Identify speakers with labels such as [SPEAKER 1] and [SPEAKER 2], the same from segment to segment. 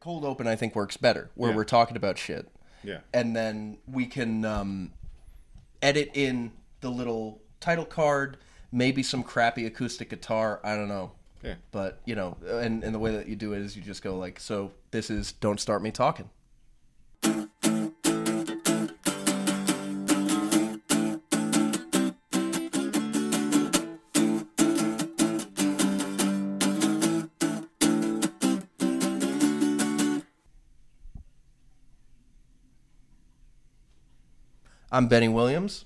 [SPEAKER 1] cold open I think works better, where
[SPEAKER 2] Yeah.
[SPEAKER 1] we're talking about shit,
[SPEAKER 2] Yeah.
[SPEAKER 1] and then we can um, edit in the little title card, maybe some crappy acoustic guitar. I don't know.
[SPEAKER 2] Yeah.
[SPEAKER 1] But you know, and, and the way that you do it is you just go like, so this is "Don't Start Me Talking." I'm Bennie Williams.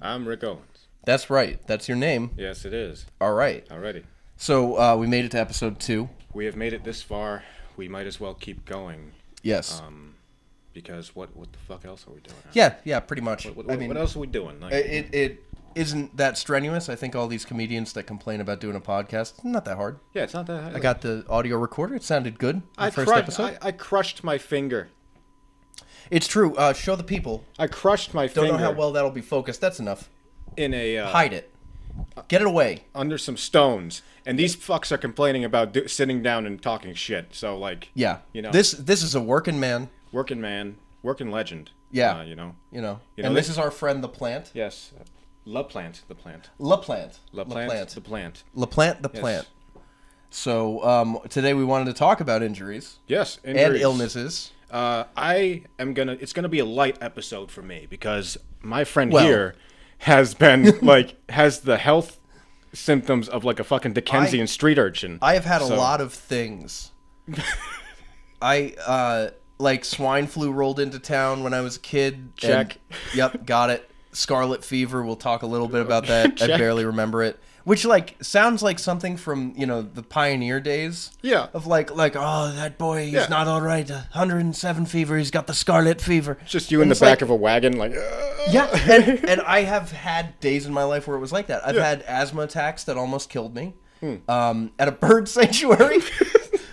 [SPEAKER 2] I'm Rick Owens.
[SPEAKER 1] That's right. That's your name.
[SPEAKER 2] Yes, it is.
[SPEAKER 1] All right.
[SPEAKER 2] Already.
[SPEAKER 1] So uh, we made it to episode two.
[SPEAKER 2] We have made it this far. We might as well keep going.
[SPEAKER 1] Yes.
[SPEAKER 2] Um, because what what the fuck else are we doing?
[SPEAKER 1] yeah. Yeah. Pretty much.
[SPEAKER 2] What,
[SPEAKER 1] I mean,
[SPEAKER 2] what else are we doing? Like,
[SPEAKER 1] it it isn't that strenuous. I think all these comedians that complain about doing a podcast, not that hard.
[SPEAKER 2] yeah, it's not that. Hard.
[SPEAKER 1] I got the audio recorder. It sounded good.
[SPEAKER 2] I
[SPEAKER 1] first
[SPEAKER 2] crushed.
[SPEAKER 1] episode.
[SPEAKER 2] I, I crushed my finger.
[SPEAKER 1] It's true. Uh, show the people.
[SPEAKER 2] I crushed my finger.
[SPEAKER 1] Don't
[SPEAKER 2] finger
[SPEAKER 1] know how well that'll be focused. That's enough.
[SPEAKER 2] in a uh,
[SPEAKER 1] Hide it. Get it away.
[SPEAKER 2] under some stones, and these fucks are complaining about do- sitting down and talking shit. So like,
[SPEAKER 1] Yeah.
[SPEAKER 2] You know.
[SPEAKER 1] this this is a working man.
[SPEAKER 2] working man, working legend.
[SPEAKER 1] Yeah.
[SPEAKER 2] uh, you know.
[SPEAKER 1] You know.
[SPEAKER 2] You know,
[SPEAKER 1] and this
[SPEAKER 2] this-
[SPEAKER 1] is our friend the plant.
[SPEAKER 2] Yes, La Plant, the plant,
[SPEAKER 1] La plant.
[SPEAKER 2] La
[SPEAKER 1] La
[SPEAKER 2] Plant, the plant.
[SPEAKER 1] La plant. The plant. So um, today we wanted to talk about injuries
[SPEAKER 2] Yes,
[SPEAKER 1] and
[SPEAKER 2] injuries.
[SPEAKER 1] illnesses.
[SPEAKER 2] Uh, I am gonna. It's gonna be a light episode for me because my friend
[SPEAKER 1] Well-
[SPEAKER 2] here has been like has the health symptoms of like a fucking Dickensian street urchin.
[SPEAKER 1] I have had a lot of things. I uh like swine flu rolled into town when I was a kid. and-
[SPEAKER 2] Check.
[SPEAKER 1] yep, got it. Scarlet fever. We'll talk a little bit about that. I barely remember it. Which like sounds like something from you know the pioneer days.
[SPEAKER 2] Yeah.
[SPEAKER 1] Of like like oh that boy he's
[SPEAKER 2] Yeah.
[SPEAKER 1] not all right. 107 fever. He's got the scarlet fever.
[SPEAKER 2] Just you in the
[SPEAKER 1] it's
[SPEAKER 2] back of a wagon, like. uh,
[SPEAKER 1] yeah, and, and I have had days in my life where it was like that. I've
[SPEAKER 2] Yeah.
[SPEAKER 1] had asthma attacks that almost killed me. Um, at a bird sanctuary,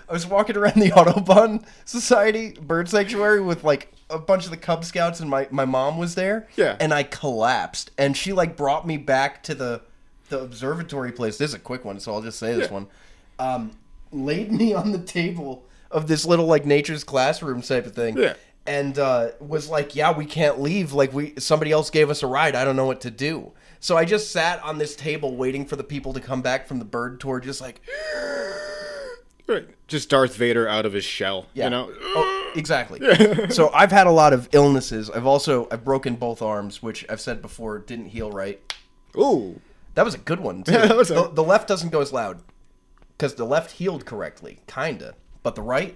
[SPEAKER 1] I was walking around the Audubon Society bird sanctuary with like a bunch of the Cub Scouts, and my my mom was there.
[SPEAKER 2] Yeah.
[SPEAKER 1] and I collapsed, and she like brought me back to the the observatory place. This is a quick one, so I'll just say this
[SPEAKER 2] Yeah.
[SPEAKER 1] one. Um, laid me on the table of this little like nature's classroom type of thing
[SPEAKER 2] Yeah.
[SPEAKER 1] and uh, was like, "Yeah, we can't leave. Like we somebody else gave us a ride. I don't know what to do." So I just sat on this table waiting for the people to come back from the bird tour, just like,
[SPEAKER 2] Right. Just Darth Vader out of his shell.
[SPEAKER 1] yeah,
[SPEAKER 2] You know.
[SPEAKER 1] oh, exactly. so I've had a lot of illnesses. I've also I've broken both arms, which I've said before didn't heal right.
[SPEAKER 2] Ooh.
[SPEAKER 1] That was a good one too.
[SPEAKER 2] that was a-
[SPEAKER 1] the, the left doesn't go as loud because the left healed correctly, kinda, but the right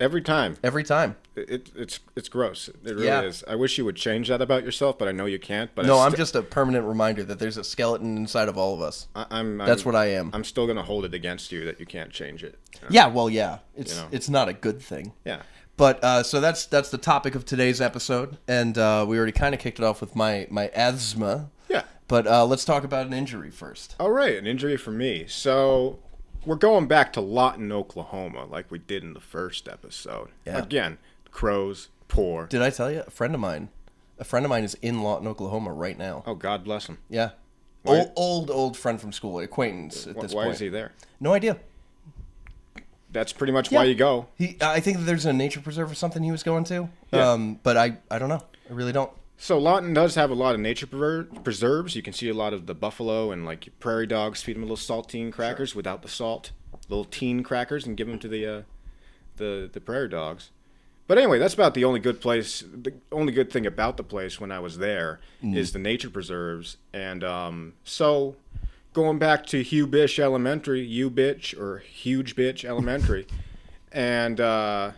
[SPEAKER 2] Every time.
[SPEAKER 1] every time.
[SPEAKER 2] It, it's it's gross. It really
[SPEAKER 1] Yeah.
[SPEAKER 2] is. I wish you would change that about yourself, but I know you can't. But
[SPEAKER 1] No,
[SPEAKER 2] I
[SPEAKER 1] I'm just a permanent reminder that there's a skeleton inside of all of us.
[SPEAKER 2] I, I'm.
[SPEAKER 1] That's
[SPEAKER 2] I'm,
[SPEAKER 1] what I am.
[SPEAKER 2] I'm still gonna hold it against you that you can't change it. you know?
[SPEAKER 1] Yeah, well, yeah, it's
[SPEAKER 2] You know.
[SPEAKER 1] it's not a good thing.
[SPEAKER 2] Yeah.
[SPEAKER 1] But uh, so that's that's the topic of today's episode, and uh, we already kind of kicked it off with my my asthma.
[SPEAKER 2] Yeah.
[SPEAKER 1] But uh, let's talk about an injury first.
[SPEAKER 2] All right, an injury for me. So we're going back to Lawton, Oklahoma, like we did in the first episode.
[SPEAKER 1] Yeah.
[SPEAKER 2] Again, crows, poor.
[SPEAKER 1] Did I tell you? A friend of mine, a friend of mine is in Lawton, Oklahoma right now.
[SPEAKER 2] oh, God bless him.
[SPEAKER 1] Yeah,
[SPEAKER 2] Why-
[SPEAKER 1] old old old friend from school, acquaintance at
[SPEAKER 2] Wh-
[SPEAKER 1] this
[SPEAKER 2] Why
[SPEAKER 1] point.
[SPEAKER 2] is he there?
[SPEAKER 1] No idea.
[SPEAKER 2] That's pretty much why
[SPEAKER 1] Yeah.
[SPEAKER 2] you go.
[SPEAKER 1] He, I think that there's a nature preserve or something he was going to.
[SPEAKER 2] Yeah.
[SPEAKER 1] Um, but I I don't know. I really don't.
[SPEAKER 2] So Lawton does have a lot of nature preserves. You can see a lot of the buffalo and like prairie dogs. Feed them little saltine crackers without the salt, little teen crackers, and give them to the uh, the the prairie dogs. But anyway, that's about the only good place. The only good thing about the place when I was there is the nature preserves. And um, so, going back to Hugh Bish Elementary, U Bitch or Huge Bitch Elementary, and uh,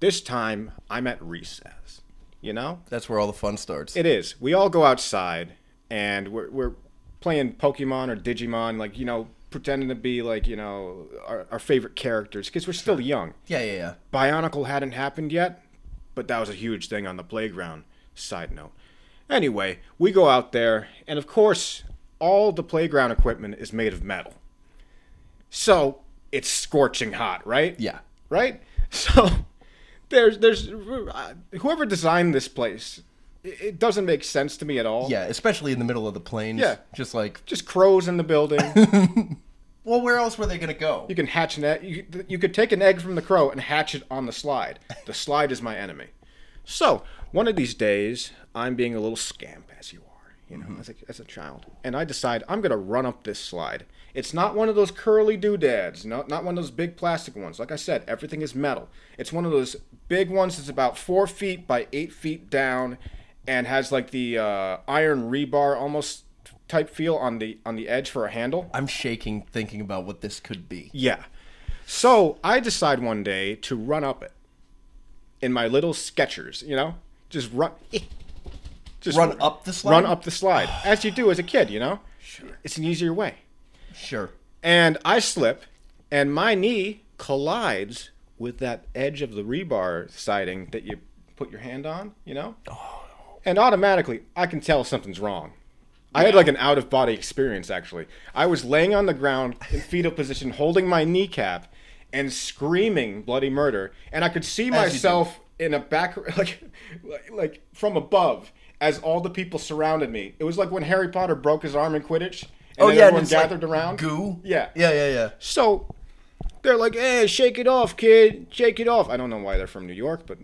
[SPEAKER 2] this time I'm at recess. You know,
[SPEAKER 1] That's where all the fun starts.
[SPEAKER 2] it is. We all go outside and we're, we're playing Pokemon or Digimon, like, you know, pretending to be like, you know, our, our favorite characters because we're still young.
[SPEAKER 1] yeah, yeah, yeah.
[SPEAKER 2] Bionicle hadn't happened yet, but that was a huge thing on the playground. Side note. Anyway, we go out there, and of course, all the playground equipment is made of metal. So it's scorching hot, right?
[SPEAKER 1] Yeah.
[SPEAKER 2] Right? So there's there's whoever designed this place. It, doesn't make sense to me at all.
[SPEAKER 1] Yeah, especially in the middle of the plains.
[SPEAKER 2] Yeah.
[SPEAKER 1] Just like
[SPEAKER 2] Just crows in the building.
[SPEAKER 1] Well, where else were they gonna go?
[SPEAKER 2] You can hatch an egg. You, you could take an egg from the crow and hatch it on the slide. The slide is my enemy. So one of these days, I'm being a little scamp, as you are, you know, mm-hmm. as, a, as a child, and I decide I'm gonna run up this slide. It's not one of those curly doodads, not not one of those big plastic ones. Like I said, everything is metal. It's one of those big ones that's about four feet by eight feet down, and has like the uh, iron rebar almost type feel on the on the edge for a handle.
[SPEAKER 1] I'm shaking thinking about what this could be.
[SPEAKER 2] Yeah. So I decide one day to run up it in my little Skechers, you know, just run, just
[SPEAKER 1] Run up the slide?
[SPEAKER 2] run up the slide, as you do as a kid, you know. Sure. It's an easier way.
[SPEAKER 1] Sure.
[SPEAKER 2] And I slip, and my knee collides with that edge of the rebar siding that you put your hand on, you know. Oh. And automatically, I can tell something's wrong. I had like an out of body experience actually. I was laying on the ground in fetal position, holding my kneecap and screaming bloody murder, and I could see
[SPEAKER 1] you
[SPEAKER 2] myself in a back like, like from above as all the people surrounded me. It was like when Harry Potter broke his arm in Quidditch. And
[SPEAKER 1] Oh yeah, and
[SPEAKER 2] everyone
[SPEAKER 1] it's like
[SPEAKER 2] gathered around.
[SPEAKER 1] Goo.
[SPEAKER 2] Yeah.
[SPEAKER 1] Yeah, yeah, yeah.
[SPEAKER 2] So they're like, "Hey, shake it off, kid. Shake it off." I don't know why they're from New York, but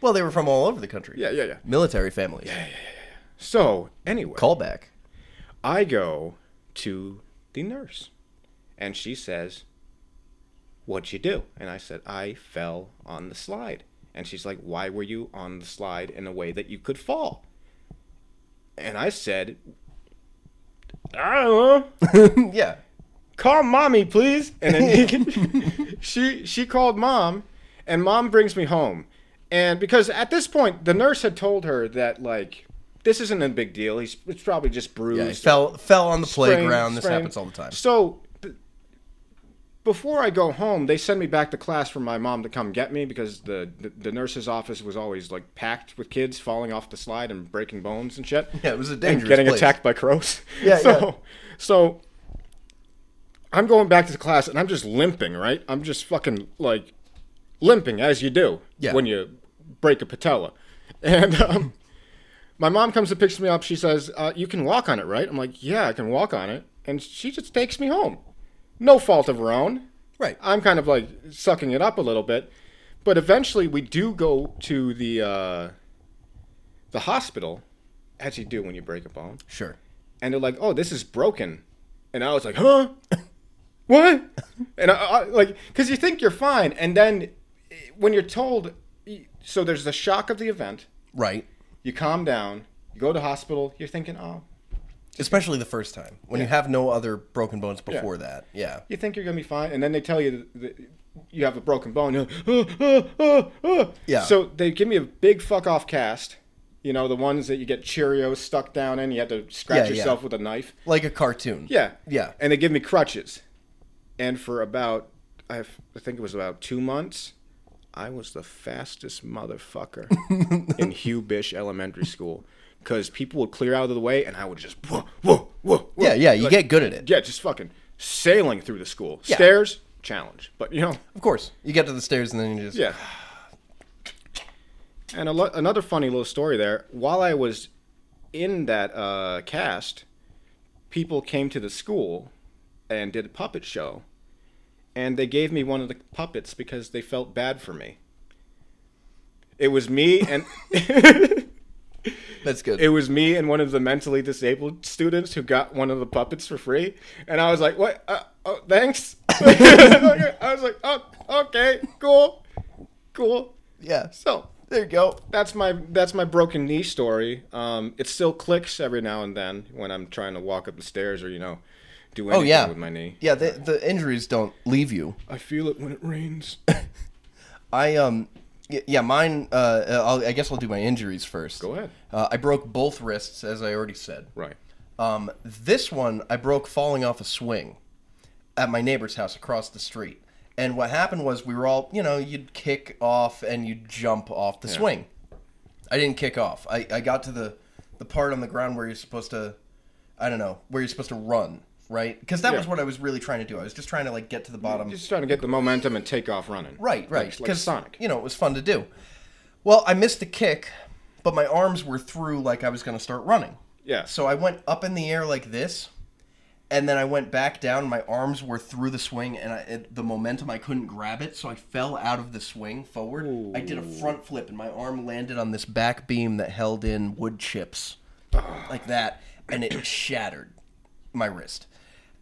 [SPEAKER 1] Well, they were from all over the country.
[SPEAKER 2] yeah, yeah. yeah.
[SPEAKER 1] Military families. Yeah, yeah, yeah. yeah.
[SPEAKER 2] So anyway,
[SPEAKER 1] Callback.
[SPEAKER 2] I go to the nurse, and she says, "What'd you do?" And I said, "I fell on the slide." And she's like, "Why were you on the slide in a way that you could fall?" And I said, "I don't know."
[SPEAKER 1] yeah.
[SPEAKER 2] Call mommy please and then she she called mom and mom brings me home and because at this point the nurse had told her that like this isn't a big deal he's it's probably just bruised
[SPEAKER 1] Yeah, he fell fell on the
[SPEAKER 2] sprained-
[SPEAKER 1] playground. This
[SPEAKER 2] sprained.
[SPEAKER 1] happens all the time.
[SPEAKER 2] so th- before I go home, they send me back to class for my mom to come get me because the, the, the nurse's office was always like packed with kids falling off the slide and breaking bones and shit
[SPEAKER 1] Yeah, it was a
[SPEAKER 2] and
[SPEAKER 1] dangerous
[SPEAKER 2] getting
[SPEAKER 1] place.
[SPEAKER 2] attacked by crows.
[SPEAKER 1] Yeah,
[SPEAKER 2] so,
[SPEAKER 1] yeah.
[SPEAKER 2] So I'm going back to the class and I'm just limping, right? I'm just fucking like limping as you do
[SPEAKER 1] Yeah.
[SPEAKER 2] when you break a patella. And um, my mom comes and picks me up. She says, uh, "You can walk on it, right?" I'm like, "Yeah, I can walk on it." And she just takes me home. No fault of her own.
[SPEAKER 1] Right.
[SPEAKER 2] I'm kind of like sucking it up a little bit, but eventually we do go to the uh, the hospital, as you do when you break a bone
[SPEAKER 1] Sure.
[SPEAKER 2] and they're like, "Oh, this is broken," and I was like, "Huh? what?" And I, I like, because you think you're fine, and then when you're told, so there's the shock of the event,
[SPEAKER 1] Right.
[SPEAKER 2] you calm down, you go to hospital, you're thinking, "Oh,
[SPEAKER 1] Especially the first time when you have no other broken bones before that. Yeah.
[SPEAKER 2] you think you're gonna be fine," and then they tell you that you have a broken bone. You're like, "Ah, ah, ah, ah."
[SPEAKER 1] Yeah.
[SPEAKER 2] So they give me a big fuck off cast. You know the ones that you get Cheerios stuck down in. You have to scratch
[SPEAKER 1] Yeah, yeah.
[SPEAKER 2] yourself with a knife.
[SPEAKER 1] Like a cartoon.
[SPEAKER 2] Yeah.
[SPEAKER 1] Yeah.
[SPEAKER 2] And they give me crutches. And for about, I think it was about two months, I was the fastest motherfucker in Hugh Bish Elementary School. Because people would clear out of the way and I would just, whoa, whoa, whoa, whoa.
[SPEAKER 1] Yeah, yeah, you
[SPEAKER 2] Like,
[SPEAKER 1] get good at it.
[SPEAKER 2] Yeah, just fucking sailing through the school.
[SPEAKER 1] Yeah.
[SPEAKER 2] Stairs, challenge. But, you know,
[SPEAKER 1] Of course. You get to the stairs and then you just
[SPEAKER 2] yeah. And a lo- another funny little story there. While I was in that uh, cast, people came to the school and did a puppet show, and they gave me one of the puppets because they felt bad for me. It was me and
[SPEAKER 1] That's good.
[SPEAKER 2] it was me and one of the mentally disabled students who got one of the puppets for free, and I was like, "What? Uh, oh, thanks." I was like, "Oh, okay, cool, cool."
[SPEAKER 1] yeah.
[SPEAKER 2] So
[SPEAKER 1] There you go.
[SPEAKER 2] that's my that's my broken knee story. Um, it still clicks every now and then when I'm trying to walk up the stairs or you know do anything
[SPEAKER 1] Oh yeah.
[SPEAKER 2] with my knee.
[SPEAKER 1] Yeah, the the injuries don't leave you.
[SPEAKER 2] I feel it when it rains.
[SPEAKER 1] I um yeah, mine uh I'll, I guess I'll do my injuries first.
[SPEAKER 2] Go ahead.
[SPEAKER 1] Uh, I broke both wrists as I already said.
[SPEAKER 2] Right.
[SPEAKER 1] Um, this one I broke falling off a swing at my neighbor's house across the street. And what happened was we were all, you know, you'd kick off and you'd jump off the swing. I didn't kick off. I, I got to the, the part on the ground where you're supposed to, I don't know, where you're supposed to run, right? Because that
[SPEAKER 2] Yeah.
[SPEAKER 1] was what I was really trying to do. I was just trying to like get to the bottom.
[SPEAKER 2] Just trying to get the momentum and take off running.
[SPEAKER 1] Right, right.
[SPEAKER 2] Like, like
[SPEAKER 1] Because
[SPEAKER 2] Sonic.
[SPEAKER 1] you know it was fun to do. Well, I missed the kick, but my arms were through like I was going to start running.
[SPEAKER 2] Yeah.
[SPEAKER 1] So I went up in the air like this, and then I went back down. My arms were through the swing, and I, it, the momentum I couldn't grab it, so I fell out of the swing forward. I did a front flip, and my arm landed on this back beam that held in wood chips, like that, and it shattered my wrist.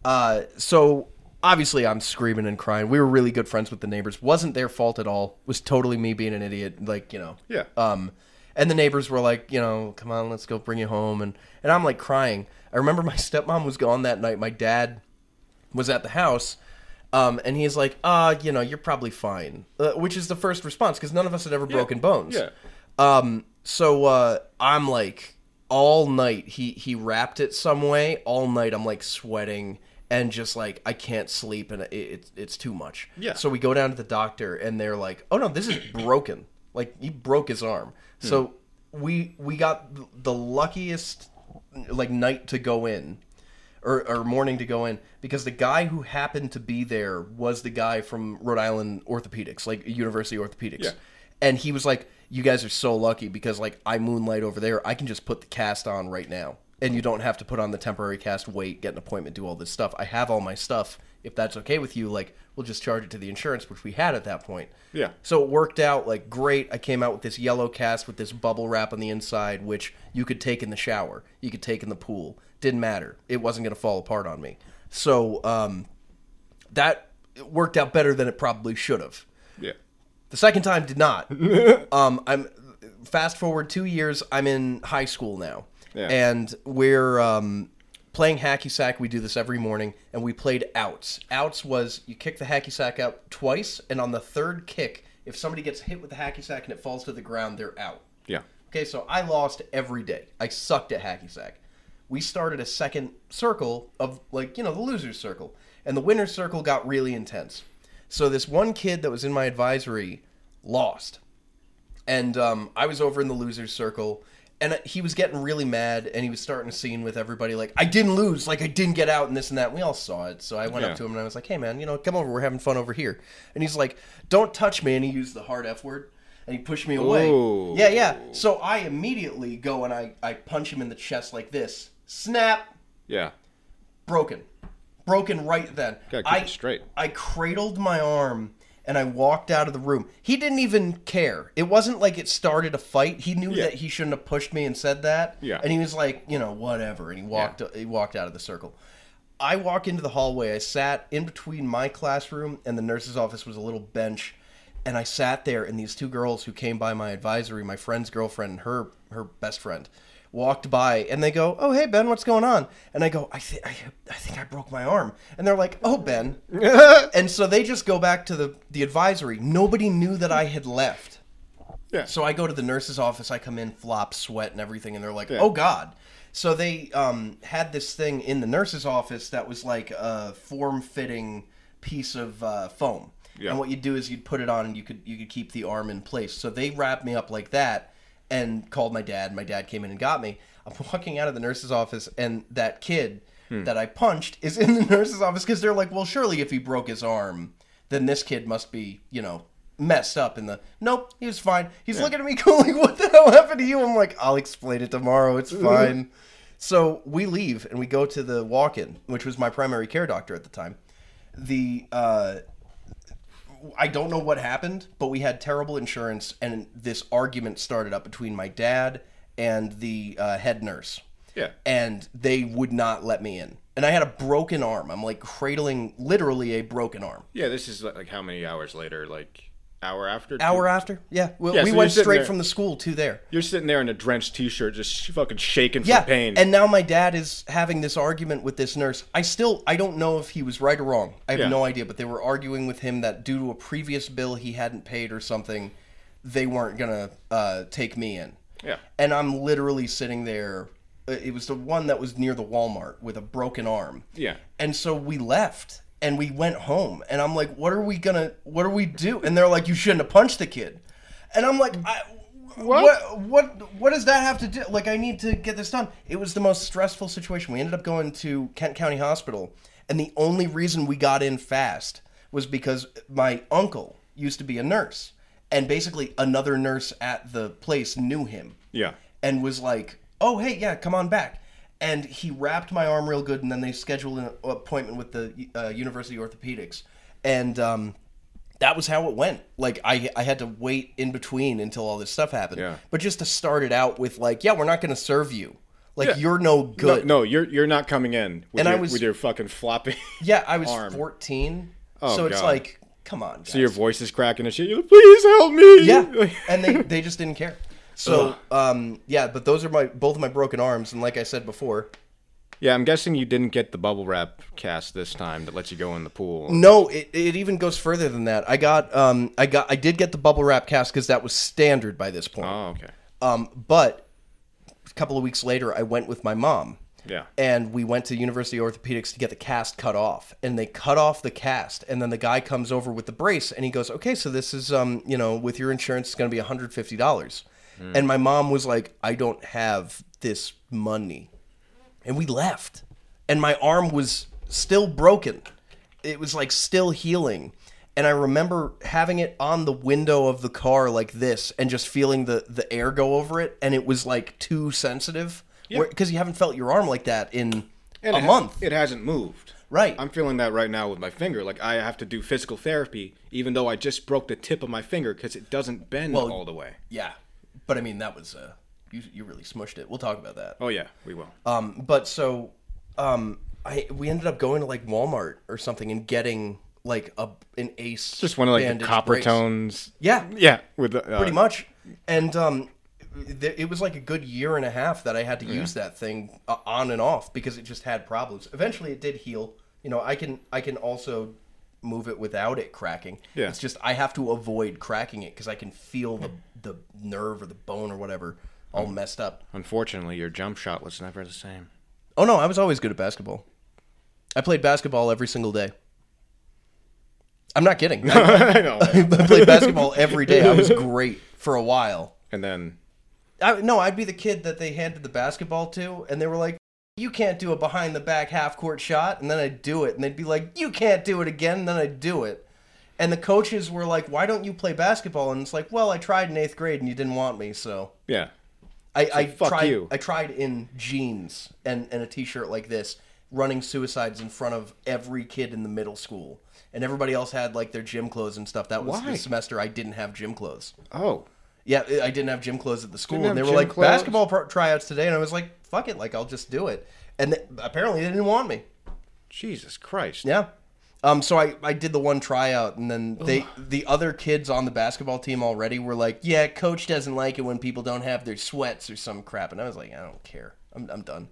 [SPEAKER 1] Uh, so obviously, I'm screaming and crying. We were really good friends with the neighbors. wasn't their fault at all. was totally me being an idiot. Like you know.
[SPEAKER 2] Yeah.
[SPEAKER 1] Um, and the neighbors were like, you know, come on, let's go bring you home, and and I'm like crying. I remember my stepmom was gone that night. My dad was at the house. Um, and he's like, uh, you know, you're probably fine, uh, which is the first response because none of us had ever broken bones.
[SPEAKER 2] Yeah.
[SPEAKER 1] Um, so uh, I'm like all night. He he wrapped it some way. All night I'm like sweating and just like I can't sleep and it, it's it's too much.
[SPEAKER 2] Yeah.
[SPEAKER 1] So we go down to the doctor and they're like, oh no, this is broken. Like he broke his arm. Hmm. So we we got the luckiest like night to go in. Or, or morning to go in because the guy who happened to be there was the guy from Rhode Island Orthopedics, like University Orthopedics
[SPEAKER 2] Yeah.
[SPEAKER 1] and he was like you guys are so lucky because like i moonlight over there i can just put the cast on right now and you don't have to put on the temporary cast wait get an appointment do all this stuff i have all my stuff if that's okay with you like we'll just charge it to the insurance which we had at that point
[SPEAKER 2] Yeah.
[SPEAKER 1] so it worked out like great i came out with this yellow cast with this bubble wrap on the inside which you could take in the shower you could take in the pool didn't matter it wasn't going to fall apart on me so um, that worked out better than it probably should have
[SPEAKER 2] Yeah.
[SPEAKER 1] the second time did not. um, I'm fast forward two years. I'm in high school now,
[SPEAKER 2] Yeah.
[SPEAKER 1] and we're um, playing hacky sack. We do this every morning, and we played outs. Outs was you kick the hacky sack out twice, and on the third kick, if somebody gets hit with the hacky sack and it falls to the ground, they're out.
[SPEAKER 2] Yeah.
[SPEAKER 1] Okay, so I lost every day. I sucked at hacky sack. We started a second circle of like you know the losers circle, and the winners circle got really intense. So this one kid that was in my advisory lost, and um, I was over in the losers circle, and he was getting really mad, and he was starting a scene with everybody like I didn't lose, like I didn't get out, and this and that. And we all saw it, so I went
[SPEAKER 2] Yeah.
[SPEAKER 1] up to him and I was like, Hey man, you know, come over, we're having fun over here. And he's like, Don't touch me, and he used the hard F word. And he pushed me away.
[SPEAKER 2] Ooh.
[SPEAKER 1] Yeah, yeah. So I immediately go and I, I punch him in the chest like this. Snap.
[SPEAKER 2] Yeah.
[SPEAKER 1] Broken. Broken right then. I,
[SPEAKER 2] straight.
[SPEAKER 1] I cradled my arm and I walked out of the room. He didn't even care. It wasn't like it started a fight. He knew
[SPEAKER 2] Yeah.
[SPEAKER 1] that he shouldn't have pushed me and said that.
[SPEAKER 2] Yeah.
[SPEAKER 1] And he was like, you know, whatever. And he walked he walked out of the circle. I walk into the hallway. I sat in between my classroom and the nurse's office was a little bench, and I sat there. And these two girls who came by my advisory, my friend's girlfriend and her her best friend, walked by, and they go, "Oh hey Ben, what's going on?" And I go, "I think I, I think I broke my arm." And they're like, "Oh Ben," and so they just go back to the the advisory. Nobody knew that I had left.
[SPEAKER 2] Yeah.
[SPEAKER 1] So I go to the nurse's office. I come in, flop, sweat, and everything, and they're like,
[SPEAKER 2] Yeah.
[SPEAKER 1] "Oh God!" So they um, had this thing in the nurse's office that was like a form-fitting piece of uh, foam,
[SPEAKER 2] Yeah.
[SPEAKER 1] and what you'd do is you'd put it on, and you could you could keep the arm in place. So they wrapped me up like that, and called my dad. My dad came in and got me. I'm walking out of the nurse's office, and that kid that I punched is in the nurse's office because they're like, "Well, surely if he broke his arm, then this kid must be, you know." messed up in the nope he was fine he's looking at me going what the hell happened to you i'm like i'll explain it tomorrow it's fine so we leave and we go to the walk-in which was my primary care doctor at the time the uh I don't know what happened, but we had terrible insurance, and this argument started up between my dad and the uh, head nurse.
[SPEAKER 2] Yeah.
[SPEAKER 1] And they would not let me in. And I had a broken arm. I'm like cradling literally a broken arm.
[SPEAKER 2] Yeah. This is like how many hours later? Like hour after.
[SPEAKER 1] Hour after? Yeah. We,
[SPEAKER 2] Yeah,
[SPEAKER 1] we
[SPEAKER 2] so
[SPEAKER 1] went straight
[SPEAKER 2] there-
[SPEAKER 1] from the school to there.
[SPEAKER 2] You're sitting there in a drenched T-shirt, just fucking shaking
[SPEAKER 1] Yeah.
[SPEAKER 2] from pain.
[SPEAKER 1] And now my dad is having this argument with this nurse. I still I don't know if he was right or wrong. I have
[SPEAKER 2] Yeah.
[SPEAKER 1] no idea, but they were arguing with him that due to a previous bill he hadn't paid or something, they weren't gonna uh, take me in.
[SPEAKER 2] Yeah.
[SPEAKER 1] And I'm literally sitting there. uh, It was the one that was near the Walmart with a broken arm.
[SPEAKER 2] Yeah.
[SPEAKER 1] And so we left and we went home. And I'm like, what are we gonna? What are we do? And they're like, you shouldn't have punched the kid. And I'm like, I,
[SPEAKER 2] What?
[SPEAKER 1] what? What? What does that have to do? Like, I need to get this done. It was the most stressful situation. We ended up going to Kent County Hospital, and the only reason we got in fast was because my uncle used to be a nurse, and basically another nurse at the place knew him
[SPEAKER 2] yeah.
[SPEAKER 1] and was like, "Oh, hey, yeah, come on back." And he wrapped my arm real good, and then they scheduled an appointment with the uh, University Orthopedics, and um, that was how it went. Like I, I had to wait in between until all this stuff happened.
[SPEAKER 2] Yeah.
[SPEAKER 1] But just to start it out with, like, yeah, we're not going to serve you. Like
[SPEAKER 2] Yeah.
[SPEAKER 1] you're no
[SPEAKER 2] No,
[SPEAKER 1] good.
[SPEAKER 2] no, you're you're not coming in with,
[SPEAKER 1] And I was-
[SPEAKER 2] with your fucking floppy.
[SPEAKER 1] Yeah, I was
[SPEAKER 2] Arm.
[SPEAKER 1] 14,
[SPEAKER 2] Oh,
[SPEAKER 1] so it's
[SPEAKER 2] God.
[SPEAKER 1] like, come on.
[SPEAKER 2] so your voice is cracking and shit. You're like, please help me.
[SPEAKER 1] Yeah, and they they just didn't care. So um, yeah, but those are my both of my broken arms, and like I said before.
[SPEAKER 2] Yeah, I'm guessing you didn't get the bubble wrap cast this time that lets you go in the pool.
[SPEAKER 1] No, it, it even goes further than that. I got um I got I did get the bubble wrap cast because that was standard by this point.
[SPEAKER 2] Oh, okay.
[SPEAKER 1] Um, but a couple of weeks later, I went with my mom.
[SPEAKER 2] Yeah.
[SPEAKER 1] And we went to University Orthopedics to get the cast cut off. And they cut off the cast. And then the guy comes over with the brace and he goes, Okay, so this is, um, you know, with your insurance, it's going to be $150. Mm. And my mom was like, I don't have this money. And we left. And my arm was still broken. It was like still healing. And I remember having it on the window of the car like this and just feeling the, the air go over it. And it was like too sensitive because yeah. you haven't felt your arm like that in
[SPEAKER 2] and
[SPEAKER 1] a
[SPEAKER 2] it
[SPEAKER 1] month.
[SPEAKER 2] It hasn't moved.
[SPEAKER 1] Right.
[SPEAKER 2] I'm feeling that right now with my finger. Like I have to do physical therapy, even though I just broke the tip of my finger because it doesn't bend
[SPEAKER 1] well,
[SPEAKER 2] all the way.
[SPEAKER 1] Yeah. But I mean, that was, uh, you, you really smushed it. We'll talk about that.
[SPEAKER 2] Oh yeah, we will.
[SPEAKER 1] Um, but so, um, I we ended up going to like Walmart or something and getting like a an ace.
[SPEAKER 2] Just one of like the copper
[SPEAKER 1] brace.
[SPEAKER 2] tones.
[SPEAKER 1] Yeah,
[SPEAKER 2] Yeah, with the uh,
[SPEAKER 1] pretty much. And um, th- it was like a good year and a half that I had to use that thing uh, on and off because it just had problems. Eventually, it did heal. You know, I can I can also move it without it cracking.
[SPEAKER 2] Yeah.
[SPEAKER 1] It's just I have to avoid cracking it because I can feel the the nerve or the bone or whatever all messed up.
[SPEAKER 2] Unfortunately, your jump shot was never the same.
[SPEAKER 1] Oh no, I was always good at basketball. I played basketball every single day. I'm not kidding. I,
[SPEAKER 2] I know.
[SPEAKER 1] I played basketball every day. I was great for a while.
[SPEAKER 2] and then
[SPEAKER 1] I, no, I'd be the kid that they handed the basketball to, and they were like, "You can't do a behind the back half court shot," and then I'd do it, and they'd be like, "You can't do it again," and then I'd do it. And the coaches were like, "Why don't you play basketball?" And it's like, "Well, I tried in eighth grade, and you didn't want me, so."
[SPEAKER 2] yeah,
[SPEAKER 1] I, I
[SPEAKER 2] fuck
[SPEAKER 1] tried.
[SPEAKER 2] you.
[SPEAKER 1] I tried in jeans and, and a t-shirt like this, running suicides in front of every kid in the middle school, and everybody else had like their gym clothes and stuff. That was
[SPEAKER 2] Why?
[SPEAKER 1] the semester I didn't have gym clothes.
[SPEAKER 2] oh,
[SPEAKER 1] Yeah, I didn't have gym clothes at the school, and they were like
[SPEAKER 2] clothes?
[SPEAKER 1] basketball pro- tryouts today, and I was like, "Fuck it, like I'll just do it." And apparently, they didn't want me.
[SPEAKER 2] Jesus Christ.
[SPEAKER 1] Yeah. Um. So I, I did the one tryout, and then they the other kids on the basketball team already were like, "Yeah, coach doesn't like it when people don't have their sweats or some crap," and I was like, "I don't care. I'm I'm done."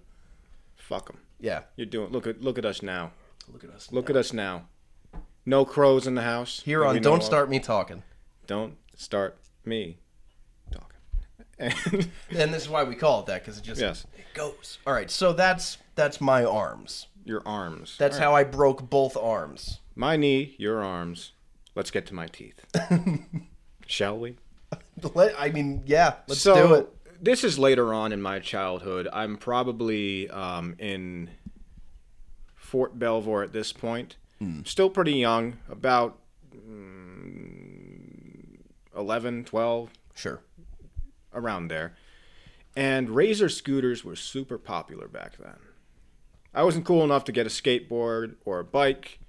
[SPEAKER 2] Fuck them.
[SPEAKER 1] Yeah.
[SPEAKER 2] You're doing. Look at look at us now.
[SPEAKER 1] Look at us.
[SPEAKER 2] Look at us now. No crows in the house.
[SPEAKER 1] Here
[SPEAKER 2] that
[SPEAKER 1] on
[SPEAKER 2] we know
[SPEAKER 1] Don't
[SPEAKER 2] of.
[SPEAKER 1] Start Me Talking.
[SPEAKER 2] Don't start me talking. And
[SPEAKER 1] And this is why we call it that because it just
[SPEAKER 2] Yes.
[SPEAKER 1] it goes. All right, so that's that's my arms.
[SPEAKER 2] Your arms.
[SPEAKER 1] That's how I broke both arms.
[SPEAKER 2] My knee, your arms. Let's get to my teeth. Shall we?
[SPEAKER 1] Let, I mean, yeah, let's
[SPEAKER 2] so,
[SPEAKER 1] do it.
[SPEAKER 2] This is later on in my childhood. I'm probably um, in Fort Belvoir at this point.
[SPEAKER 1] Hmm.
[SPEAKER 2] Still pretty young, about mm, 11, 12,
[SPEAKER 1] Sure.
[SPEAKER 2] around there. And Razor scooters were super popular back then. I wasn't cool enough to get a skateboard or a bike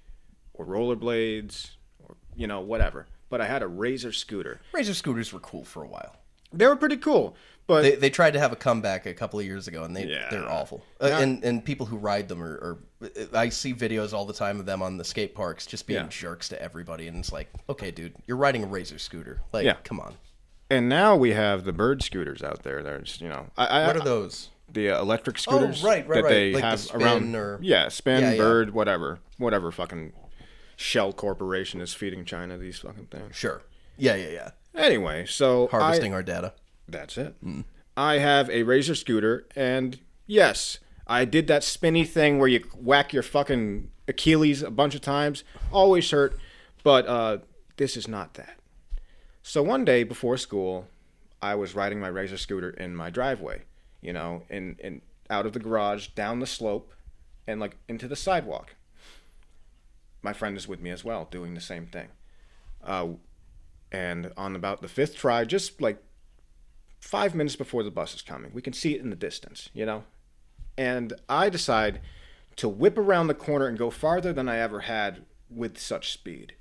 [SPEAKER 2] or rollerblades or, you know, whatever. But I had a Razor scooter.
[SPEAKER 1] Razor scooters were cool for a while.
[SPEAKER 2] They were pretty cool. But
[SPEAKER 1] They, they tried to have a comeback a couple of years ago, and they
[SPEAKER 2] Yeah.
[SPEAKER 1] they're awful. Uh, and and people who ride them are, are, I see videos all the time of them on the skate parks just being
[SPEAKER 2] Yeah.
[SPEAKER 1] jerks to everybody, and it's like, okay, dude, you're riding a Razor scooter. Like,
[SPEAKER 2] Yeah.
[SPEAKER 1] come on.
[SPEAKER 2] And now we have the bird scooters out there. There's, you know, I, I,
[SPEAKER 1] What are those?
[SPEAKER 2] The uh, electric scooters
[SPEAKER 1] right, right,
[SPEAKER 2] that
[SPEAKER 1] right.
[SPEAKER 2] they
[SPEAKER 1] Like the
[SPEAKER 2] have
[SPEAKER 1] spin
[SPEAKER 2] around.
[SPEAKER 1] or-
[SPEAKER 2] Yeah, spin,
[SPEAKER 1] Yeah, yeah.
[SPEAKER 2] bird, whatever, whatever. Fucking Shell Corporation is feeding China these fucking things.
[SPEAKER 1] Sure. Yeah, yeah, yeah.
[SPEAKER 2] Anyway, so I-
[SPEAKER 1] Harvesting our data.
[SPEAKER 2] That's it. I have a Razor scooter, and yes, I did that spinny thing where you whack your fucking Achilles a bunch of times. Always hurt, but uh, this is not that. So one day before school, I was riding my Razor scooter in my driveway, you know, in, in out of the garage, down the slope, and like into the sidewalk. My friend is with me as well, doing the same thing. Uh, and on about the fifth try, just like five minutes before the bus is coming. We can see it in the distance, you know? and I decide to whip around the corner and go farther than I ever had with such speed.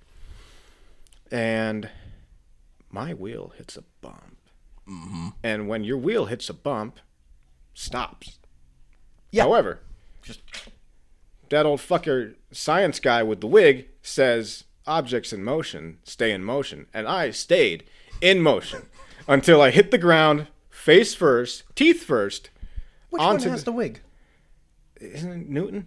[SPEAKER 2] And my wheel hits a bump. Mm-hmm. And when your wheel hits a bump, stops.
[SPEAKER 1] Yeah.
[SPEAKER 2] However,
[SPEAKER 1] Just
[SPEAKER 2] that old fucker science guy with the wig says objects in motion stay in motion and i stayed in motion until i hit the ground face first teeth first
[SPEAKER 1] which
[SPEAKER 2] onto
[SPEAKER 1] one has
[SPEAKER 2] the-
[SPEAKER 1] the wig?
[SPEAKER 2] isn't it newton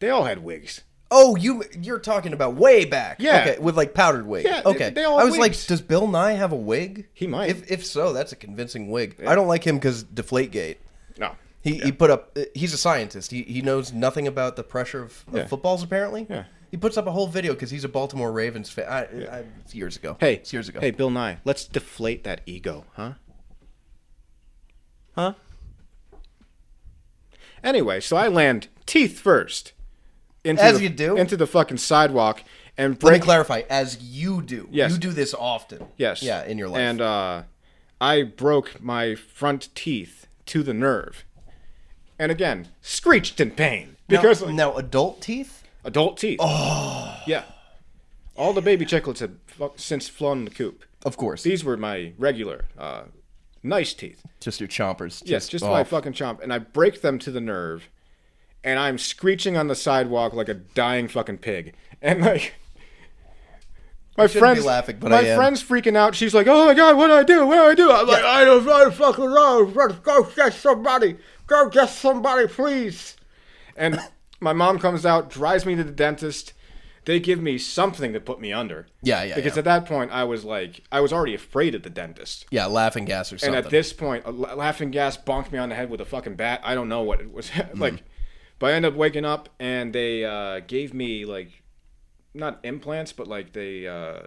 [SPEAKER 2] they all had wigs
[SPEAKER 1] Oh, you you're talking about way back.
[SPEAKER 2] Yeah.
[SPEAKER 1] Okay, with like powdered wig.
[SPEAKER 2] Yeah,
[SPEAKER 1] Okay.
[SPEAKER 2] they all
[SPEAKER 1] I was
[SPEAKER 2] wigs.
[SPEAKER 1] like, does Bill Nye have a wig?
[SPEAKER 2] He might.
[SPEAKER 1] If if so, that's a convincing wig. I don't like him because Deflategate.
[SPEAKER 2] No
[SPEAKER 1] He he put up. He's a scientist. He he knows nothing about the pressure of, of
[SPEAKER 2] Yeah.
[SPEAKER 1] footballs. Apparently.
[SPEAKER 2] Yeah.
[SPEAKER 1] He puts up a whole video because he's a Baltimore Ravens fan. I, I, it's years ago.
[SPEAKER 2] hey
[SPEAKER 1] it's years ago.
[SPEAKER 2] hey bill nye let's deflate that ego huh huh anyway so i land teeth first into
[SPEAKER 1] As
[SPEAKER 2] the,
[SPEAKER 1] you do.
[SPEAKER 2] into the fucking sidewalk and
[SPEAKER 1] Let me clarify. As you do.
[SPEAKER 2] Yes.
[SPEAKER 1] You do this often.
[SPEAKER 2] Yes.
[SPEAKER 1] Yeah, in your life.
[SPEAKER 2] And uh, I broke my front teeth to the nerve. And again, screeched in pain because
[SPEAKER 1] now, now adult teeth.
[SPEAKER 2] adult teeth. Oh. Yeah. All the baby chicklets had since flown the coop.
[SPEAKER 1] Of course.
[SPEAKER 2] These were my regular, uh, nice teeth.
[SPEAKER 1] just your chompers.
[SPEAKER 2] Yes, just my fucking chomp. And I break them to the nerve. And I'm screeching on the sidewalk like a dying fucking pig. And like. My friends,
[SPEAKER 1] laughing, but
[SPEAKER 2] my friend's freaking out. She's like, "Oh my god, what do I do? What do I do?" I'm like, "I don't, I don't fucking know. Go get somebody. Go get somebody, please." And my mom comes out, drives me to the dentist. They give me something to put me under.
[SPEAKER 1] Yeah, yeah,
[SPEAKER 2] Because
[SPEAKER 1] yeah.
[SPEAKER 2] at that point, I was like, I was already afraid of the dentist.
[SPEAKER 1] Yeah, laughing gas or something.
[SPEAKER 2] And at this point, a laughing gas bonked me on the head with a fucking bat. I don't know what it was
[SPEAKER 1] Mm-hmm.
[SPEAKER 2] like, but I ended up waking up and they uh, gave me like, not implants, but like they, uh,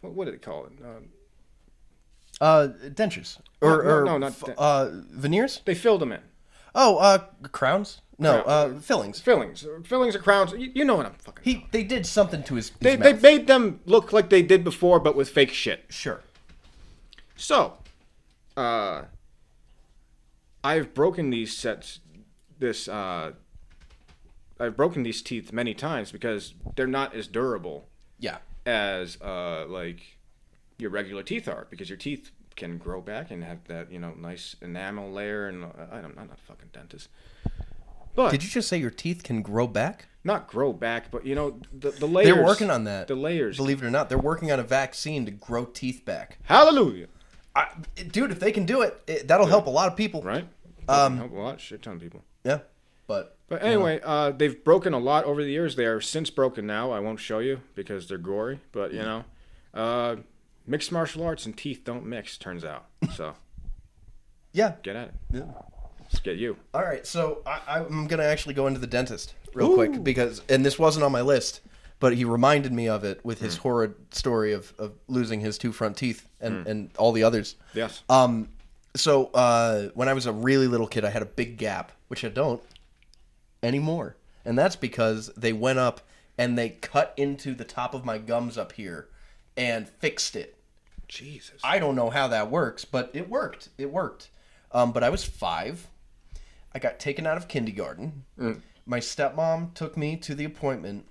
[SPEAKER 2] what what did they call it? Um,
[SPEAKER 1] uh, dentures or,
[SPEAKER 2] No,
[SPEAKER 1] or
[SPEAKER 2] no, not dent-
[SPEAKER 1] uh, veneers.
[SPEAKER 2] they filled them in
[SPEAKER 1] Oh, uh, crowns. No,
[SPEAKER 2] Crown-
[SPEAKER 1] uh, fillings.
[SPEAKER 2] fillings, fillings or crowns. You, you know what I'm fucking.
[SPEAKER 1] He they did something to his. his
[SPEAKER 2] they they
[SPEAKER 1] mouth.
[SPEAKER 2] made them look like they did before, but with fake shit.
[SPEAKER 1] sure.
[SPEAKER 2] So, uh, I've broken these sets, this, uh, I've broken these teeth many times because they're not as durable
[SPEAKER 1] Yeah.
[SPEAKER 2] as, uh, like your regular teeth are because your teeth can grow back and have that, you know, nice enamel layer and uh, I don't, I'm not a fucking dentist. But
[SPEAKER 1] Did you just say your teeth can grow back?
[SPEAKER 2] not grow back, but you know, the, the layers.
[SPEAKER 1] They're working on that.
[SPEAKER 2] The layers.
[SPEAKER 1] Believe it or not, they're working on a vaccine to grow teeth back.
[SPEAKER 2] Hallelujah.
[SPEAKER 1] I, dude, if they can do it, it that'll help a lot of people.
[SPEAKER 2] Right?
[SPEAKER 1] Um,
[SPEAKER 2] Help a lot, shit ton of people.
[SPEAKER 1] Yeah. But
[SPEAKER 2] But anyway, uh, they've broken a lot over the years. They are since broken now. I won't show you because they're gory. But you know, uh, mixed martial arts and teeth don't mix. Turns out. So
[SPEAKER 1] yeah.
[SPEAKER 2] get at it.
[SPEAKER 1] Yeah.
[SPEAKER 2] Let's get you.
[SPEAKER 1] All right, so I, I'm gonna actually go into the dentist real quick because, and this wasn't on my list, but he reminded me of it with his horrid story of, of losing his two front teeth and, and all the others.
[SPEAKER 2] Yes.
[SPEAKER 1] Um, so uh, when I was a really little kid, I had a big gap, which I don't anymore, and that's because they went up and they cut into the top of my gums up here and fixed it.
[SPEAKER 2] Jesus.
[SPEAKER 1] I don't know how that works, but it worked. It worked. Um, but I was five. I got taken out of kindergarten. My stepmom took me to the appointment.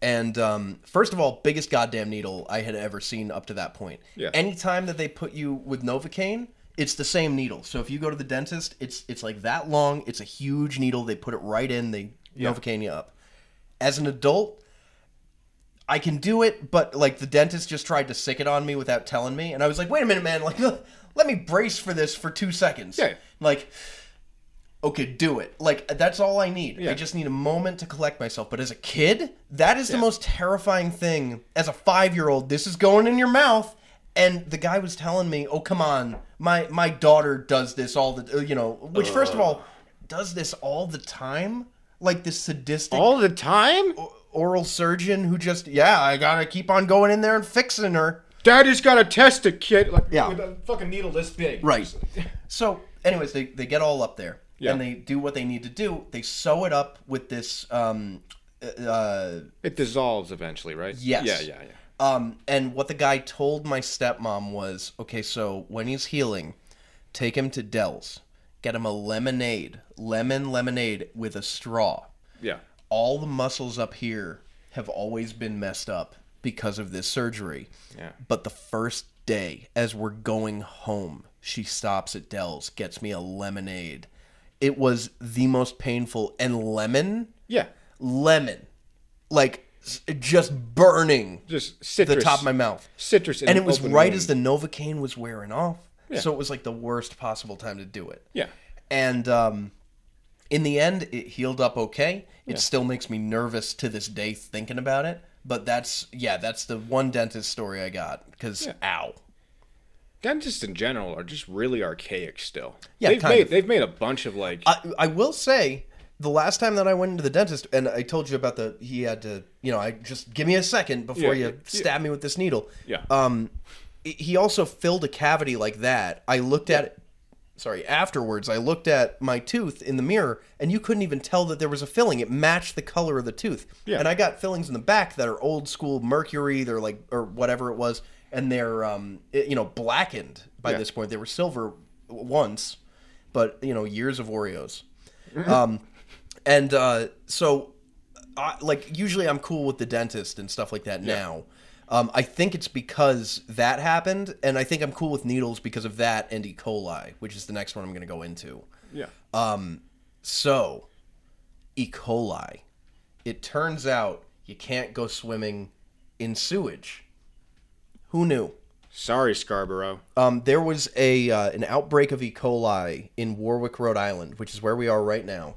[SPEAKER 1] And um, first of all, biggest goddamn needle I had ever seen up to that point.
[SPEAKER 2] Yeah.
[SPEAKER 1] Anytime that they put you with Novocaine, it's the same needle. So if you go to the dentist, it's it's like that long. It's a huge needle. They put it right in. They Novocaine you up. As an adult, I can do it, but like the dentist just tried to sick it on me without telling me, and I was like, "Wait a minute, man! Like, let me brace for this for two seconds."
[SPEAKER 2] Yeah.
[SPEAKER 1] Like, okay, do it. Like that's all I need. I just need a moment to collect myself. But as a kid, that is the most terrifying thing. As a five-year-old, this is going in your mouth, and the guy was telling me, "Oh, come on, my my daughter does this all the, uh, you know." Which, first of all, does this all the time? Like this sadistic
[SPEAKER 2] All the time?
[SPEAKER 1] oral surgeon who just yeah i gotta keep on going in there and fixing her
[SPEAKER 2] Daddy's got to test a kid like
[SPEAKER 1] Yeah.
[SPEAKER 2] with a fucking needle this big.
[SPEAKER 1] right so anyways they, they get all up there
[SPEAKER 2] Yeah.
[SPEAKER 1] and they do what they need to do they sew it up with this um uh
[SPEAKER 2] It dissolves eventually, right?
[SPEAKER 1] Yes.
[SPEAKER 2] Yeah, yeah, yeah.
[SPEAKER 1] Um and what the guy told my stepmom was okay so when he's healing take him to Del's get him a lemonade, lemon lemonade with a straw.
[SPEAKER 2] Yeah.
[SPEAKER 1] All the muscles up here have always been messed up because of this surgery.
[SPEAKER 2] Yeah.
[SPEAKER 1] But the first day, as we're going home, she stops at Del's, gets me a lemonade. It was the most painful and lemon,
[SPEAKER 2] Yeah.
[SPEAKER 1] lemon, like just burning
[SPEAKER 2] Just citrus.
[SPEAKER 1] the top of my mouth.
[SPEAKER 2] citrus.
[SPEAKER 1] And it was right as the Novocaine was wearing off.
[SPEAKER 2] Yeah.
[SPEAKER 1] So it was like the worst possible time to do it.
[SPEAKER 2] Yeah.
[SPEAKER 1] And um, in the end, it healed up okay. It still makes me nervous to this day thinking about it. But that's, yeah, that's the one dentist story I got. Because,
[SPEAKER 2] Yeah.
[SPEAKER 1] ow.
[SPEAKER 2] Dentists in general are just really archaic still.
[SPEAKER 1] Yeah,
[SPEAKER 2] they've made
[SPEAKER 1] of.
[SPEAKER 2] they've made a bunch of like
[SPEAKER 1] I, I will say, the last time that I went into the dentist, and I told you about the, he had to, you know, I just give me a second before
[SPEAKER 2] Yeah,
[SPEAKER 1] you
[SPEAKER 2] yeah,
[SPEAKER 1] stab me with this needle.
[SPEAKER 2] Yeah.
[SPEAKER 1] Um, he also filled a cavity like that. I looked at it. Sorry. Afterwards, I looked at my tooth in the mirror, and you couldn't even tell that there was a filling. It matched the color of the tooth.
[SPEAKER 2] Yeah.
[SPEAKER 1] And I got fillings in the back that are old school mercury. They're like, or whatever it was, and they're, um, you know, blackened by
[SPEAKER 2] Yeah.
[SPEAKER 1] this point. They were silver once, but you know, years of Oreos. Um, and uh, so, I, like, usually I'm cool with the dentist and stuff like that now. Um, I think it's because that happened, and I think I'm cool with needles because of that and E. coli, which is the next one I'm going to go into.
[SPEAKER 2] yeah.
[SPEAKER 1] Um, So, E. coli. It turns out you can't go swimming in sewage. Who knew?
[SPEAKER 2] Sorry, Scarborough.
[SPEAKER 1] Um, there was a uh, an outbreak of E. coli in Warwick, Rhode Island, which is where we are right now,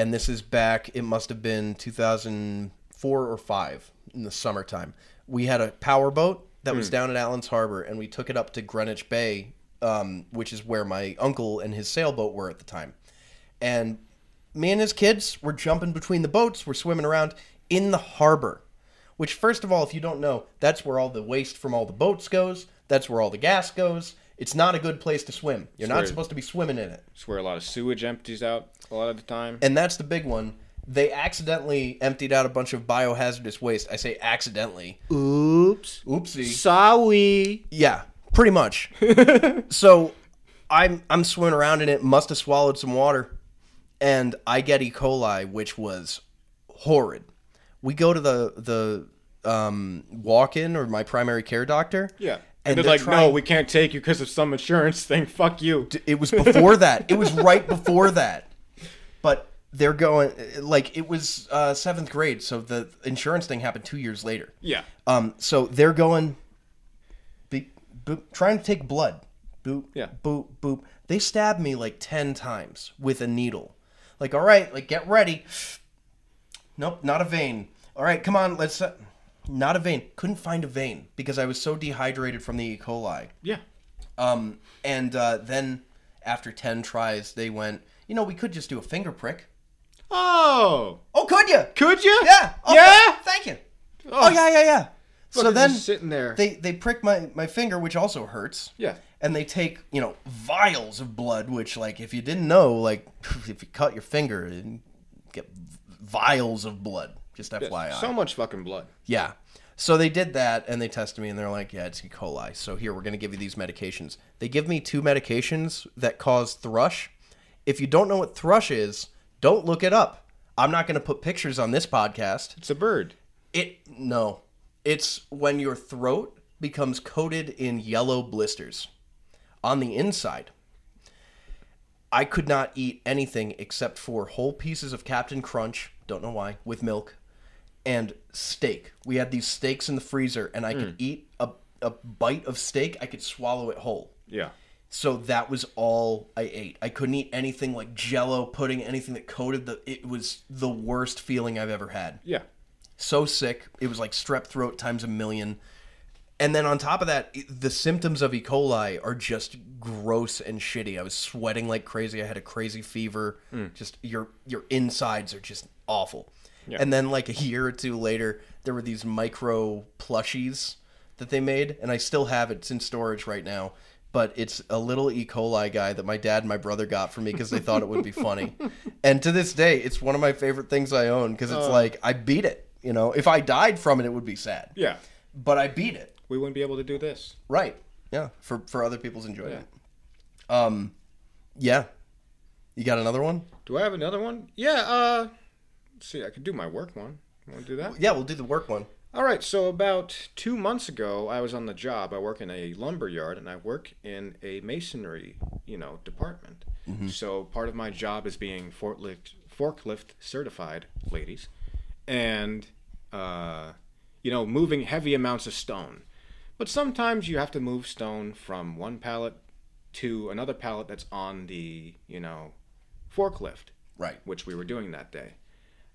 [SPEAKER 1] and this is back. It must have been 2004 or five in the summertime. We had a power boat that was down at Allen's Harbor, and we took it up to Greenwich Bay, um, which is where my uncle and his sailboat were at the time. And me and his kids were jumping between the boats, we're swimming around in the harbor. Which, first of all, if you don't know, that's where all the waste from all the boats goes. That's where all the gas goes. It's not a good place to swim. You're not supposed to be swimming in it.
[SPEAKER 2] It's where a lot of sewage empties out a lot of the time.
[SPEAKER 1] And that's the big one. They accidentally emptied out a bunch of biohazardous waste. I say accidentally.
[SPEAKER 2] Oops.
[SPEAKER 1] Oopsie.
[SPEAKER 2] Sorry.
[SPEAKER 1] Yeah, pretty much. so I'm I'm swimming around in it, must have swallowed some water, and I get E. coli, which was horrid. We go to the the um, walk-in or my primary care doctor.
[SPEAKER 2] Yeah.
[SPEAKER 1] And
[SPEAKER 2] And, they're
[SPEAKER 1] they're
[SPEAKER 2] like,
[SPEAKER 1] trying-
[SPEAKER 2] no, we can't take you because of some insurance thing. Fuck you.
[SPEAKER 1] It was before that. It was right before that. But they're going like it was uh, seventh grade, so the insurance thing happened two years later.
[SPEAKER 2] Yeah.
[SPEAKER 1] Um, so they're going, beep, boop, trying to take blood. Boop,
[SPEAKER 2] Yeah.
[SPEAKER 1] boop, boop. They stabbed me like 10 times with a needle. Like, all right, like, get ready. Nope, not a vein. All right, come on, let's. Not a vein. Couldn't find a vein because I was so dehydrated from the E. coli.
[SPEAKER 2] Yeah.
[SPEAKER 1] Um, and uh, then after 10 tries, they went, you know, we could just do a finger prick.
[SPEAKER 2] Oh.
[SPEAKER 1] Oh, could you?
[SPEAKER 2] Could you?
[SPEAKER 1] Yeah. Oh,
[SPEAKER 2] Yeah.
[SPEAKER 1] Thank you. Oh, yeah, yeah, yeah. So
[SPEAKER 2] Fucking
[SPEAKER 1] then
[SPEAKER 2] sitting there.
[SPEAKER 1] they they prick my my finger, which also hurts.
[SPEAKER 2] Yeah.
[SPEAKER 1] And they take you know vials of blood, which like if you didn't know, like if you cut your finger, you get vials of blood. Just FYI.
[SPEAKER 2] So much fucking blood.
[SPEAKER 1] Yeah. So they did that and they tested me and they're like, yeah, it's E. coli. So here, we're going to give you these medications. They give me two medications that cause thrush. If you don't know what thrush is, don't look it up. I'm not going to put pictures on this podcast.
[SPEAKER 2] It's a bird.
[SPEAKER 1] It no. It's when your throat becomes coated in yellow blisters on the inside. I could not eat anything except for whole pieces of Captain Crunch, don't know why, with milk, and steak. We had these steaks in the freezer, and I could mm. eat a, a bite of steak, I could swallow it whole.
[SPEAKER 2] Yeah.
[SPEAKER 1] So that was all I ate. I couldn't eat anything like jello, pudding, anything that coated the. It was the worst feeling I've ever had
[SPEAKER 2] Yeah.
[SPEAKER 1] so sick. It was like strep throat times a million. And then on top of that, the symptoms of E. coli are just gross and shitty. I was sweating like crazy. I had a crazy fever. Mm. Just your your insides are just awful. And then like a year or two later, there were these micro plushies that they made, and I still have it. It's in storage right now. But it's a little E. coli guy that my dad and my brother got for me because they thought it would be funny. And to this day, it's one of my favorite things I own because it's like I beat it. You know, if I died from it, it would be sad.
[SPEAKER 2] Yeah.
[SPEAKER 1] But I beat it.
[SPEAKER 2] We wouldn't be able to do this.
[SPEAKER 1] Right. Yeah. For for other people's enjoyment. Yeah. Um, yeah. You got another one?
[SPEAKER 2] Do I have another one? Yeah. Uh, see, I could do my work one. Want to do that?
[SPEAKER 1] Yeah, we'll do the work one.
[SPEAKER 2] All right. So about two months ago, I was on the job. I work in a lumber yard, and I work in a masonry, you know, department. So part of my job is being forklift forklift certified, ladies, and uh, you know, moving heavy amounts of stone. But sometimes you have to move stone from one pallet to another pallet that's on the, you know, forklift,
[SPEAKER 1] Right.
[SPEAKER 2] which we were doing that day.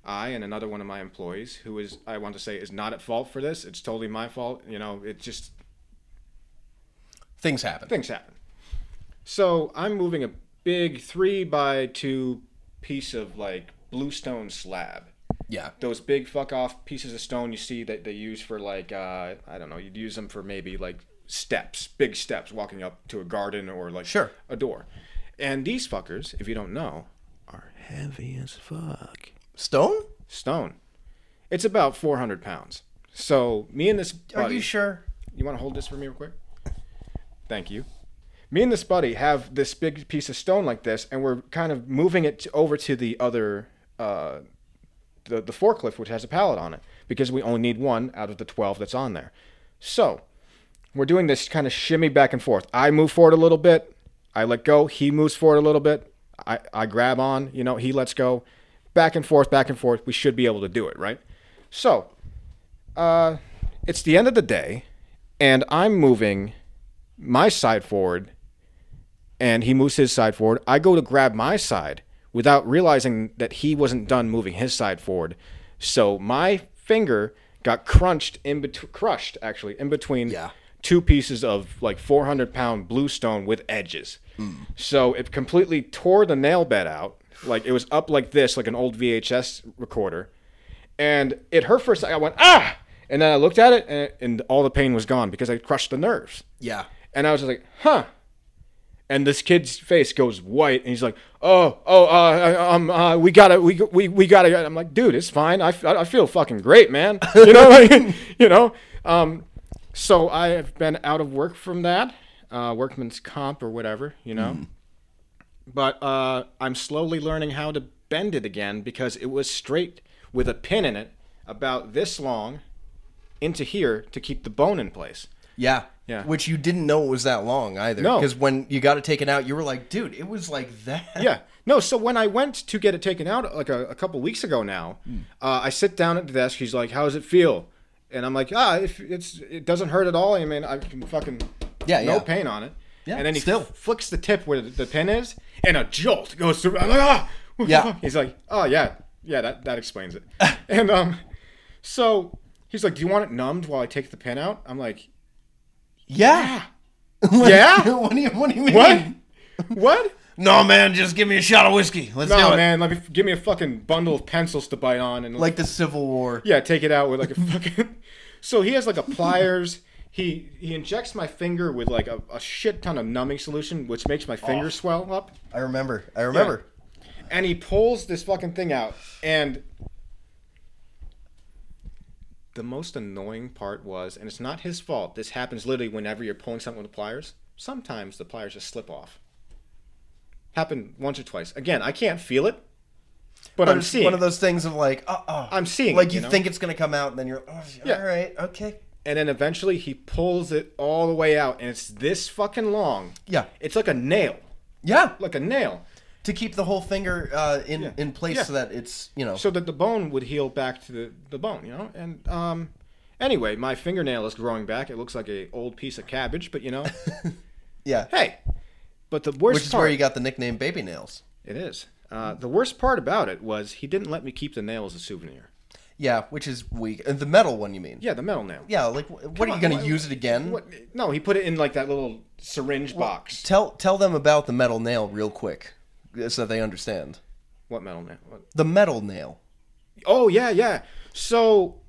[SPEAKER 2] I and another one of my employees, who is, I want to say, is not at fault for this. It's totally my fault. You know, it just
[SPEAKER 1] Things happen.
[SPEAKER 2] things happen. So I'm moving a big three by two piece of like bluestone slab.
[SPEAKER 1] Yeah.
[SPEAKER 2] Those big fuck off pieces of stone you see that they use for like uh, I don't know, you'd use them for maybe like steps, big steps walking up to a garden or like
[SPEAKER 1] Sure.
[SPEAKER 2] a door. And these fuckers, if you don't know, are heavy as fuck.
[SPEAKER 1] Stone?
[SPEAKER 2] Stone. It's about 400 pounds. So me and this
[SPEAKER 1] Are you sure?
[SPEAKER 2] you want to hold this for me real quick? Thank you. Me and this buddy have this big piece of stone like this, and we're kind of moving it over to the other, uh, the the forklift, which has a pallet on it, because we only need one out of the twelve that's on there. So we're doing this kind of shimmy back and forth. I move forward a little bit, I let go. He moves forward a little bit. I I grab on. You know, he lets go. Back and forth, back and forth. We should be able to do it, right? So uh, it's the end of the day, and I'm moving my side forward, and he moves his side forward. I go to grab my side without realizing that he wasn't done moving his side forward. So my finger got crunched in between, crushed actually in between
[SPEAKER 1] Yeah.
[SPEAKER 2] two pieces of like 400 pound bluestone with edges. So it completely tore the nail bed out. Like it was up like this, like an old VHS recorder and it hurt for a second. I went ah, and then I looked at it, and, and all the pain was gone because I crushed the nerves.
[SPEAKER 1] Yeah.
[SPEAKER 2] And I was just like, huh. And this kid's face goes white, and he's like, "Oh, oh, uh, um, uh, we gotta, we, we, we gotta." I'm like, "Dude, it's fine. I, f- I feel fucking great, man. You know, like, you know." Um, so I have been out of work from that, uh, workman's comp or whatever, you know. But uh, I'm slowly learning how to bend it again because it was straight with a pin in it, about this long, into here to keep the bone in place.
[SPEAKER 1] Yeah.
[SPEAKER 2] Yeah.
[SPEAKER 1] Which you didn't know it was that long either.
[SPEAKER 2] No.
[SPEAKER 1] Because when you got it taken out, you were like, dude, it was like that.
[SPEAKER 2] Yeah. No, so when I went to get it taken out like a, a couple weeks ago now, uh, I sit down at the desk. He's like, "How does it feel?" And I'm like, "Ah, if it's it doesn't hurt at all. I mean, I can fucking
[SPEAKER 1] Yeah,
[SPEAKER 2] no
[SPEAKER 1] yeah.
[SPEAKER 2] pain on it."
[SPEAKER 1] Yeah,
[SPEAKER 2] and then he
[SPEAKER 1] still.
[SPEAKER 2] flicks the tip where the, pin is, and a jolt goes through. I'm like, ah!
[SPEAKER 1] Yeah.
[SPEAKER 2] He's like, "Oh yeah, yeah, that that explains it." and um, so he's like, "Do you want it numbed while I take the pin out?" I'm like,
[SPEAKER 1] Yeah.
[SPEAKER 2] "Yeah,
[SPEAKER 1] what do you What do you mean?
[SPEAKER 2] what, what?"
[SPEAKER 1] No, man, just give me a shot of whiskey. Let's do
[SPEAKER 2] No,
[SPEAKER 1] it.
[SPEAKER 2] man, let me give me a fucking bundle of pencils to bite on and
[SPEAKER 1] Like the Civil War.
[SPEAKER 2] Yeah, take it out with like a fucking. So he has like a pliers. He he injects my finger with like a, a shit ton of numbing solution, which makes my finger swell up.
[SPEAKER 1] I remember. I remember.
[SPEAKER 2] And he pulls this fucking thing out, and the most annoying part was, and it's not his fault. This happens literally whenever you're pulling something with the pliers. Sometimes the pliers just slip off. Happened once or twice. Again, I can't feel it, but,
[SPEAKER 1] But
[SPEAKER 2] I'm
[SPEAKER 1] it's
[SPEAKER 2] seeing.
[SPEAKER 1] one of those things of like, uh, uh
[SPEAKER 2] I'm seeing
[SPEAKER 1] Like
[SPEAKER 2] it,
[SPEAKER 1] you,
[SPEAKER 2] you know?
[SPEAKER 1] think it's gonna come out, and then you're, oh,
[SPEAKER 2] Yeah.
[SPEAKER 1] all right, okay.
[SPEAKER 2] And then eventually he pulls it all the way out, and it's this fucking long.
[SPEAKER 1] Yeah.
[SPEAKER 2] It's like a nail,
[SPEAKER 1] Yeah.
[SPEAKER 2] like a nail,
[SPEAKER 1] To keep the whole finger uh, in
[SPEAKER 2] Yeah.
[SPEAKER 1] in place
[SPEAKER 2] Yeah.
[SPEAKER 1] so that it's you know.
[SPEAKER 2] so that the bone would heal back to the, the bone, you know. And um, anyway, my fingernail is growing back. It looks like a old piece of cabbage, but you know,
[SPEAKER 1] yeah.
[SPEAKER 2] hey. But the worst
[SPEAKER 1] Which is
[SPEAKER 2] part,
[SPEAKER 1] where you got the nickname Baby Nails.
[SPEAKER 2] it is. Uh, the worst part about it was he didn't let me keep the nail as a souvenir.
[SPEAKER 1] Yeah, which is weak. Uh, the metal one, you mean?
[SPEAKER 2] Yeah, the metal nail.
[SPEAKER 1] Yeah. Like, wh- what are you
[SPEAKER 2] on,
[SPEAKER 1] gonna use it again?
[SPEAKER 2] What? No, he put it in like that little syringe box.
[SPEAKER 1] Tell tell them about the metal nail real quick, uh, so that they understand.
[SPEAKER 2] What metal nail? What?
[SPEAKER 1] The metal nail.
[SPEAKER 2] Oh yeah, yeah. So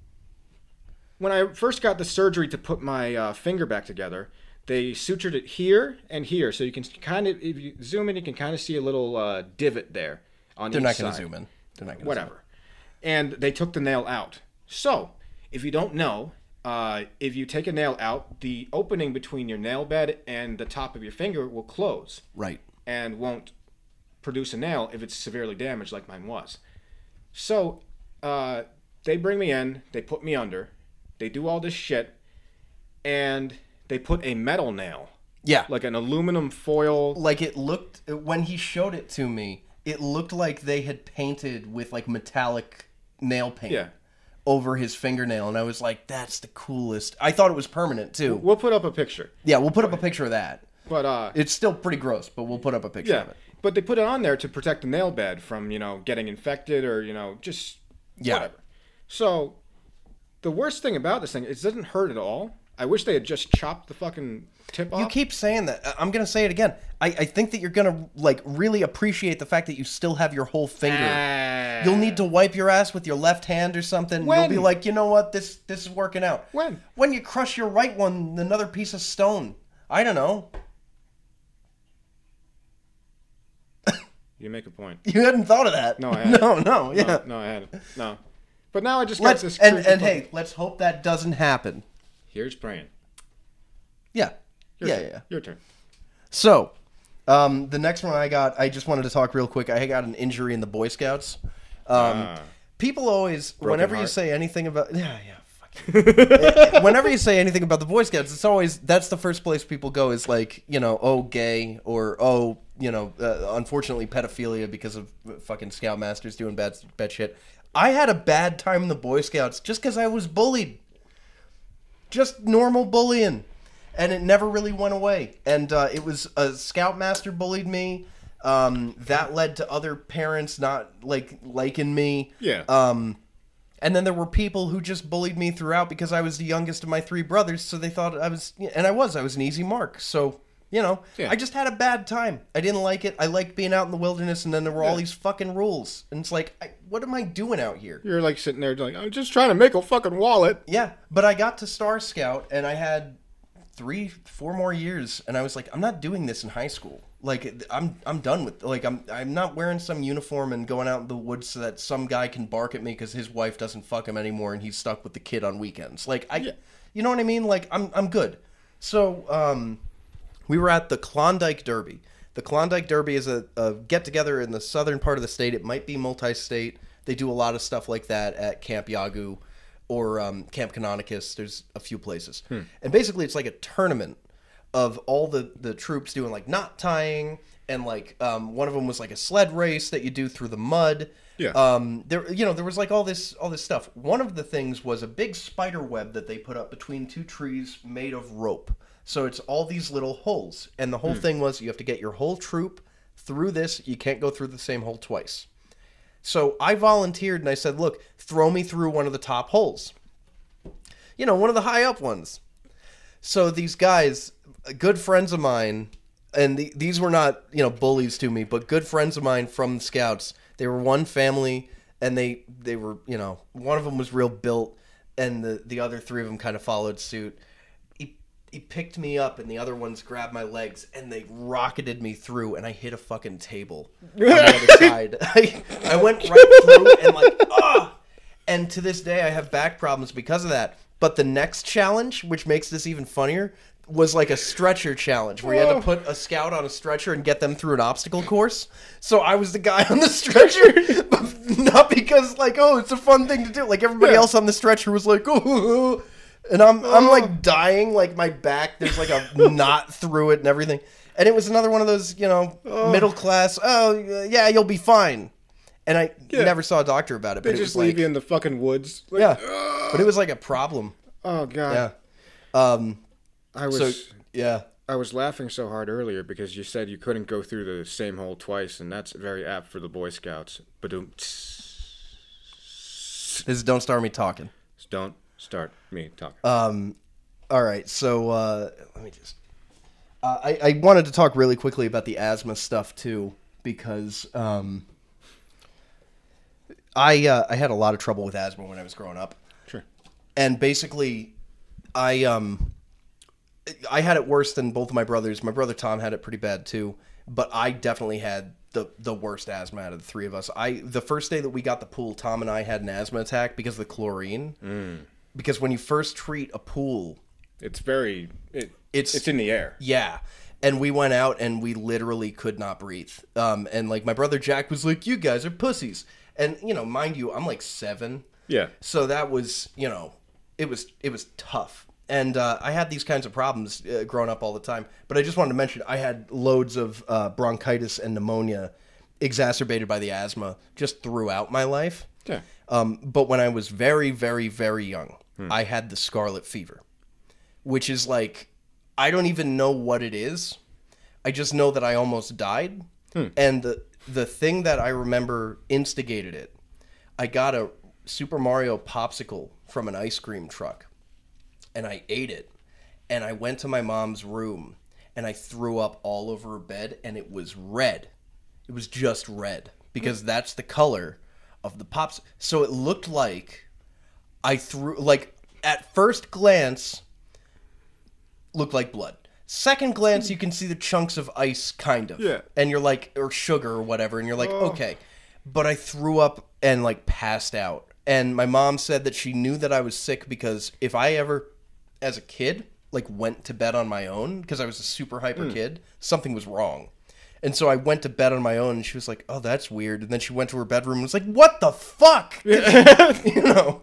[SPEAKER 2] when I first got the surgery to put my uh, finger back together, they sutured it here and here, so you can kind of, if you zoom in, you can kind of see a little uh, divot there on
[SPEAKER 1] They're
[SPEAKER 2] each
[SPEAKER 1] not gonna
[SPEAKER 2] side.
[SPEAKER 1] zoom in. They're not gonna.
[SPEAKER 2] Whatever. And they took the nail out. So if you don't know, uh, if you take a nail out, the opening between your nail bed and the top of your finger will close
[SPEAKER 1] Right.
[SPEAKER 2] and won't produce a nail if it's severely damaged like mine was. So uh, they bring me in, they put me under, they do all this shit, and they put a metal nail,
[SPEAKER 1] Yeah.
[SPEAKER 2] like an aluminum foil.
[SPEAKER 1] like it looked when he showed it to me it looked like they had painted with like metallic nail paint
[SPEAKER 2] Yeah.
[SPEAKER 1] over his fingernail and i was like that's the coolest i thought it was permanent too
[SPEAKER 2] We'll put up a picture,
[SPEAKER 1] yeah we'll put up a picture of that
[SPEAKER 2] but uh,
[SPEAKER 1] it's still pretty gross but we'll put up a picture
[SPEAKER 2] yeah,
[SPEAKER 1] of it
[SPEAKER 2] but they put it on there to protect the nail bed from you know getting infected or you know just
[SPEAKER 1] Yeah.
[SPEAKER 2] whatever. So the worst thing about this thing is it doesn't hurt at all. I wish they had just chopped the fucking tip off.
[SPEAKER 1] you keep saying that I- i'm gonna say it again I, I think that you're gonna like really appreciate the fact that you still have your whole finger
[SPEAKER 2] Ah.
[SPEAKER 1] You'll need to wipe your ass with your left hand or something. You'll be like, you know what, this this is working out.
[SPEAKER 2] When?
[SPEAKER 1] When you crush your right one, another piece of stone. I don't know.
[SPEAKER 2] You make a point.
[SPEAKER 1] You hadn't thought of that.
[SPEAKER 2] No, I hadn't.
[SPEAKER 1] no, no, yeah.
[SPEAKER 2] No, no, I hadn't. No. But now I just got
[SPEAKER 1] Let's
[SPEAKER 2] this.
[SPEAKER 1] and and hey, let's hope that doesn't happen.
[SPEAKER 2] Here's praying.
[SPEAKER 1] Yeah,
[SPEAKER 2] Your
[SPEAKER 1] yeah,
[SPEAKER 2] turn.
[SPEAKER 1] yeah. yeah.
[SPEAKER 2] Your turn.
[SPEAKER 1] So, um, the next one I got, I just wanted to talk real quick. I got an injury in the Boy Scouts. Um,
[SPEAKER 2] Ah.
[SPEAKER 1] people always, whenever you say anything about, yeah, yeah. fuck. whenever you say anything about the Boy Scouts, it's always that's the first place people go is like you know oh gay or oh you know uh, unfortunately pedophilia because of fucking scoutmasters doing bad bad shit. I had a bad time in the Boy Scouts just because I was bullied, just normal bullying, and it never really went away. And uh, it was a scoutmaster bullied me. Um, that led to other parents not like liking me.
[SPEAKER 2] Yeah.
[SPEAKER 1] Um, and then there were people who just bullied me throughout because I was the youngest of my three brothers, so they thought I was, and I was, I was an easy mark. So, you know,
[SPEAKER 2] Yeah.
[SPEAKER 1] I just had a bad time. I didn't like it. I liked being out in the wilderness, and then there were all these fucking rules, and it's like, I, what am I doing out here?
[SPEAKER 2] You're like sitting there like, I'm just trying to make a fucking wallet.
[SPEAKER 1] Yeah, but I got to Star Scout, and I had three, four more years, and I was like, I'm not doing this in high school. Like, I'm, I'm done with. Like, I'm, I'm not wearing some uniform and going out in the woods so that some guy can bark at me because his wife doesn't fuck him anymore, and he's stuck with the kid on weekends. Like, I, you know what I mean? Like, I'm, I'm good. So, um, we were at the Klondike Derby. The Klondike Derby is a, a get together in the southern part of the state. It might be multi state. They do a lot of stuff like that at Camp Yawgoog or um, Camp Canonicus. There's a few places. And basically, it's like a tournament of all the, the troops doing like knot tying. And like um, one of them was like a sled race that you do through the mud.
[SPEAKER 2] Yeah.
[SPEAKER 1] Um, there, you know, there was like all this, all this stuff. One of the things was a big spider web that they put up between two trees made of rope. So it's all these little holes, and the whole hmm. thing was you have to get your whole troop through this. You can't go through the same hole twice. So I volunteered and I said, "Look, throw me through one of the top holes. You know, one of the high up ones." So these guys, good friends of mine, and the, these were not you know bullies to me, but good friends of mine from the Scouts. They were one family, and they they were you know one of them was real built, and the the other three of them kind of followed suit. He picked me up, and the other ones grabbed my legs, and they rocketed me through, and I hit a fucking table on the other side. I, I went right through, and like ah. And to this day, I have back problems because of that. But the next challenge, which makes this even funnier, was like a stretcher challenge where you had to put a scout on a stretcher and get them through an obstacle course. So I was the guy on the stretcher, but not because like oh it's a fun thing to do. Like everybody else on the stretcher was like oh, and I'm I'm like dying, like my back there's like a knot through it and everything. And it was another one of those you know middle class. Oh yeah, you'll be fine. And I
[SPEAKER 2] Yeah.
[SPEAKER 1] never saw a doctor about it.
[SPEAKER 2] They
[SPEAKER 1] but it
[SPEAKER 2] just
[SPEAKER 1] was
[SPEAKER 2] leave
[SPEAKER 1] like,
[SPEAKER 2] you in the fucking woods. Like,
[SPEAKER 1] yeah, but it was like a problem.
[SPEAKER 2] Oh god.
[SPEAKER 1] Yeah. Um.
[SPEAKER 2] I was
[SPEAKER 1] So yeah.
[SPEAKER 2] I was laughing so hard earlier because you said you couldn't go through the same hole twice, and that's very apt for the Boy Scouts. But don't
[SPEAKER 1] This is don't start me talking.
[SPEAKER 2] don't start me talking.
[SPEAKER 1] Um. All right. So uh, let me just. Uh, I I wanted to talk really quickly about the asthma stuff too because um. I uh, I had a lot of trouble with asthma when I was growing up.
[SPEAKER 2] sure.
[SPEAKER 1] and basically i um i had it worse than both of my brothers my brother tom had it pretty bad too but i definitely had the the worst asthma out of the three of us i the first day that we got the pool tom and i had an asthma attack because of the chlorine because when you first treat a pool
[SPEAKER 2] It's very it,
[SPEAKER 1] It's-
[SPEAKER 2] it's in the air.
[SPEAKER 1] yeah and we went out and we literally could not breathe. Um, and like my brother Jack was like, "You guys are pussies," and you know, mind you, I'm like seven,
[SPEAKER 2] Yeah.
[SPEAKER 1] so that was you know, it was it was tough. And uh, I had these kinds of problems uh, growing up all the time. But I just wanted to mention I had loads of uh, bronchitis and pneumonia exacerbated by the asthma just throughout my life.
[SPEAKER 2] Yeah.
[SPEAKER 1] Um, but when I was very, very, very young, hmm. I had the scarlet fever, which is like, I don't even know what it is. I just know that I almost died. Hmm. And the, the thing that I remember instigated it, I got a Super Mario popsicle from an ice cream truck and I ate it. And I went to my mom's room and I threw up all over her bed and it was red. It was just red because hmm. that's the color of the pops. So it looked like I threw like at first glance looked like blood. Second glance you can see the chunks of ice kind of.
[SPEAKER 2] Yeah.
[SPEAKER 1] And you're like or sugar or whatever and you're like oh. okay. But I threw up and like passed out. And my mom said that she knew that I was sick because if I ever as a kid like went to bed on my own because I was a super hyper hmm. kid, something was wrong. And so I went to bed on my own, and she was like, "Oh, that's weird." And then she went to her bedroom and was like, "What the fuck?" you know.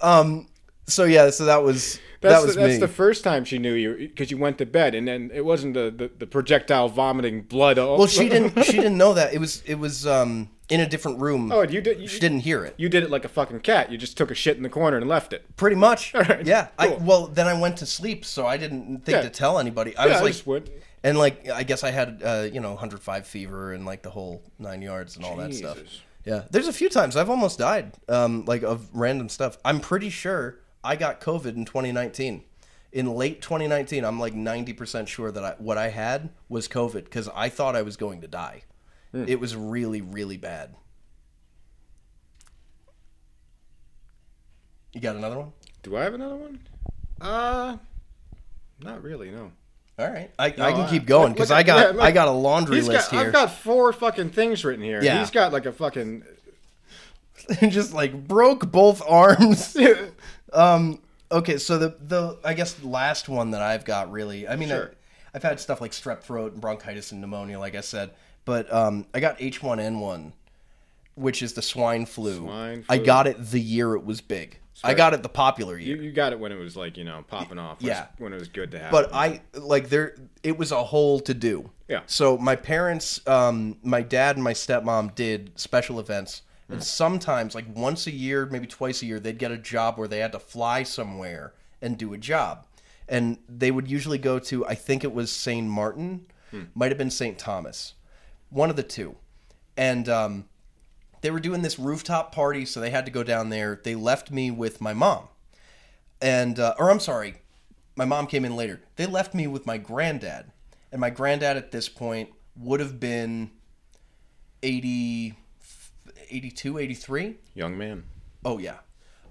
[SPEAKER 1] Um. So yeah. So that was
[SPEAKER 2] That's,
[SPEAKER 1] that was
[SPEAKER 2] the, that's
[SPEAKER 1] me.
[SPEAKER 2] the first time she knew you because you went to bed and then it wasn't the, the, the projectile vomiting blood. all-
[SPEAKER 1] well, she didn't. She didn't know that it was. It was um in a different room.
[SPEAKER 2] Oh, you did. You,
[SPEAKER 1] she didn't hear it.
[SPEAKER 2] You did it like a fucking cat. You just took a shit in the corner and left it.
[SPEAKER 1] Pretty much.
[SPEAKER 2] right,
[SPEAKER 1] Yeah. I well then I went to sleep, so I didn't think
[SPEAKER 2] Yeah.
[SPEAKER 1] to tell anybody. I
[SPEAKER 2] Yeah,
[SPEAKER 1] was
[SPEAKER 2] I
[SPEAKER 1] like. And like I guess I had uh you know 105 fever and like the whole nine yards and all that stuff. Yeah. There's a few times I've almost died. Um, like of random stuff. I'm pretty sure I got COVID in 2019. In late 2019, I'm like 90% sure that I, what I had was COVID because I thought I was going to die.
[SPEAKER 2] Hmm.
[SPEAKER 1] It was really, really bad. You got another one?
[SPEAKER 2] Do I have another one? Uh, not really. No.
[SPEAKER 1] All right, I, I can
[SPEAKER 2] I-
[SPEAKER 1] keep going because I got
[SPEAKER 2] yeah, look.
[SPEAKER 1] I got a laundry
[SPEAKER 2] He's
[SPEAKER 1] list
[SPEAKER 2] got.
[SPEAKER 1] here.
[SPEAKER 2] I've got four fucking things written here.
[SPEAKER 1] Yeah.
[SPEAKER 2] He's got like a fucking.
[SPEAKER 1] just like broke both arms. um. Okay, so the the I guess last one that I've got really. I mean,
[SPEAKER 2] Sure.
[SPEAKER 1] I, I've had stuff like strep throat and bronchitis and pneumonia, like I said, but um, I got H1N1, which is the swine flu.
[SPEAKER 2] Swine
[SPEAKER 1] I got it the year it was big. I got it the popular year.
[SPEAKER 2] You, you got it when it was like you know popping off.
[SPEAKER 1] Yeah.
[SPEAKER 2] When it was good to have.
[SPEAKER 1] but. I like there it was a whole to do.
[SPEAKER 2] Yeah.
[SPEAKER 1] So my parents, um, my dad and my stepmom did special events,
[SPEAKER 2] Hmm.
[SPEAKER 1] and sometimes like once a year, maybe twice a year, they'd get a job where they had to fly somewhere and do a job, and they would usually go to I think it was Saint Martin,
[SPEAKER 2] Hmm.
[SPEAKER 1] might have been Saint Thomas, one of the two, and um, they were doing this rooftop party, so they had to go down there. They left me with my mom, and uh, or I'm sorry, my mom came in later. They left me with my granddad, and my granddad at this point would have been 80, 82, 83.
[SPEAKER 2] young man.
[SPEAKER 1] Oh yeah.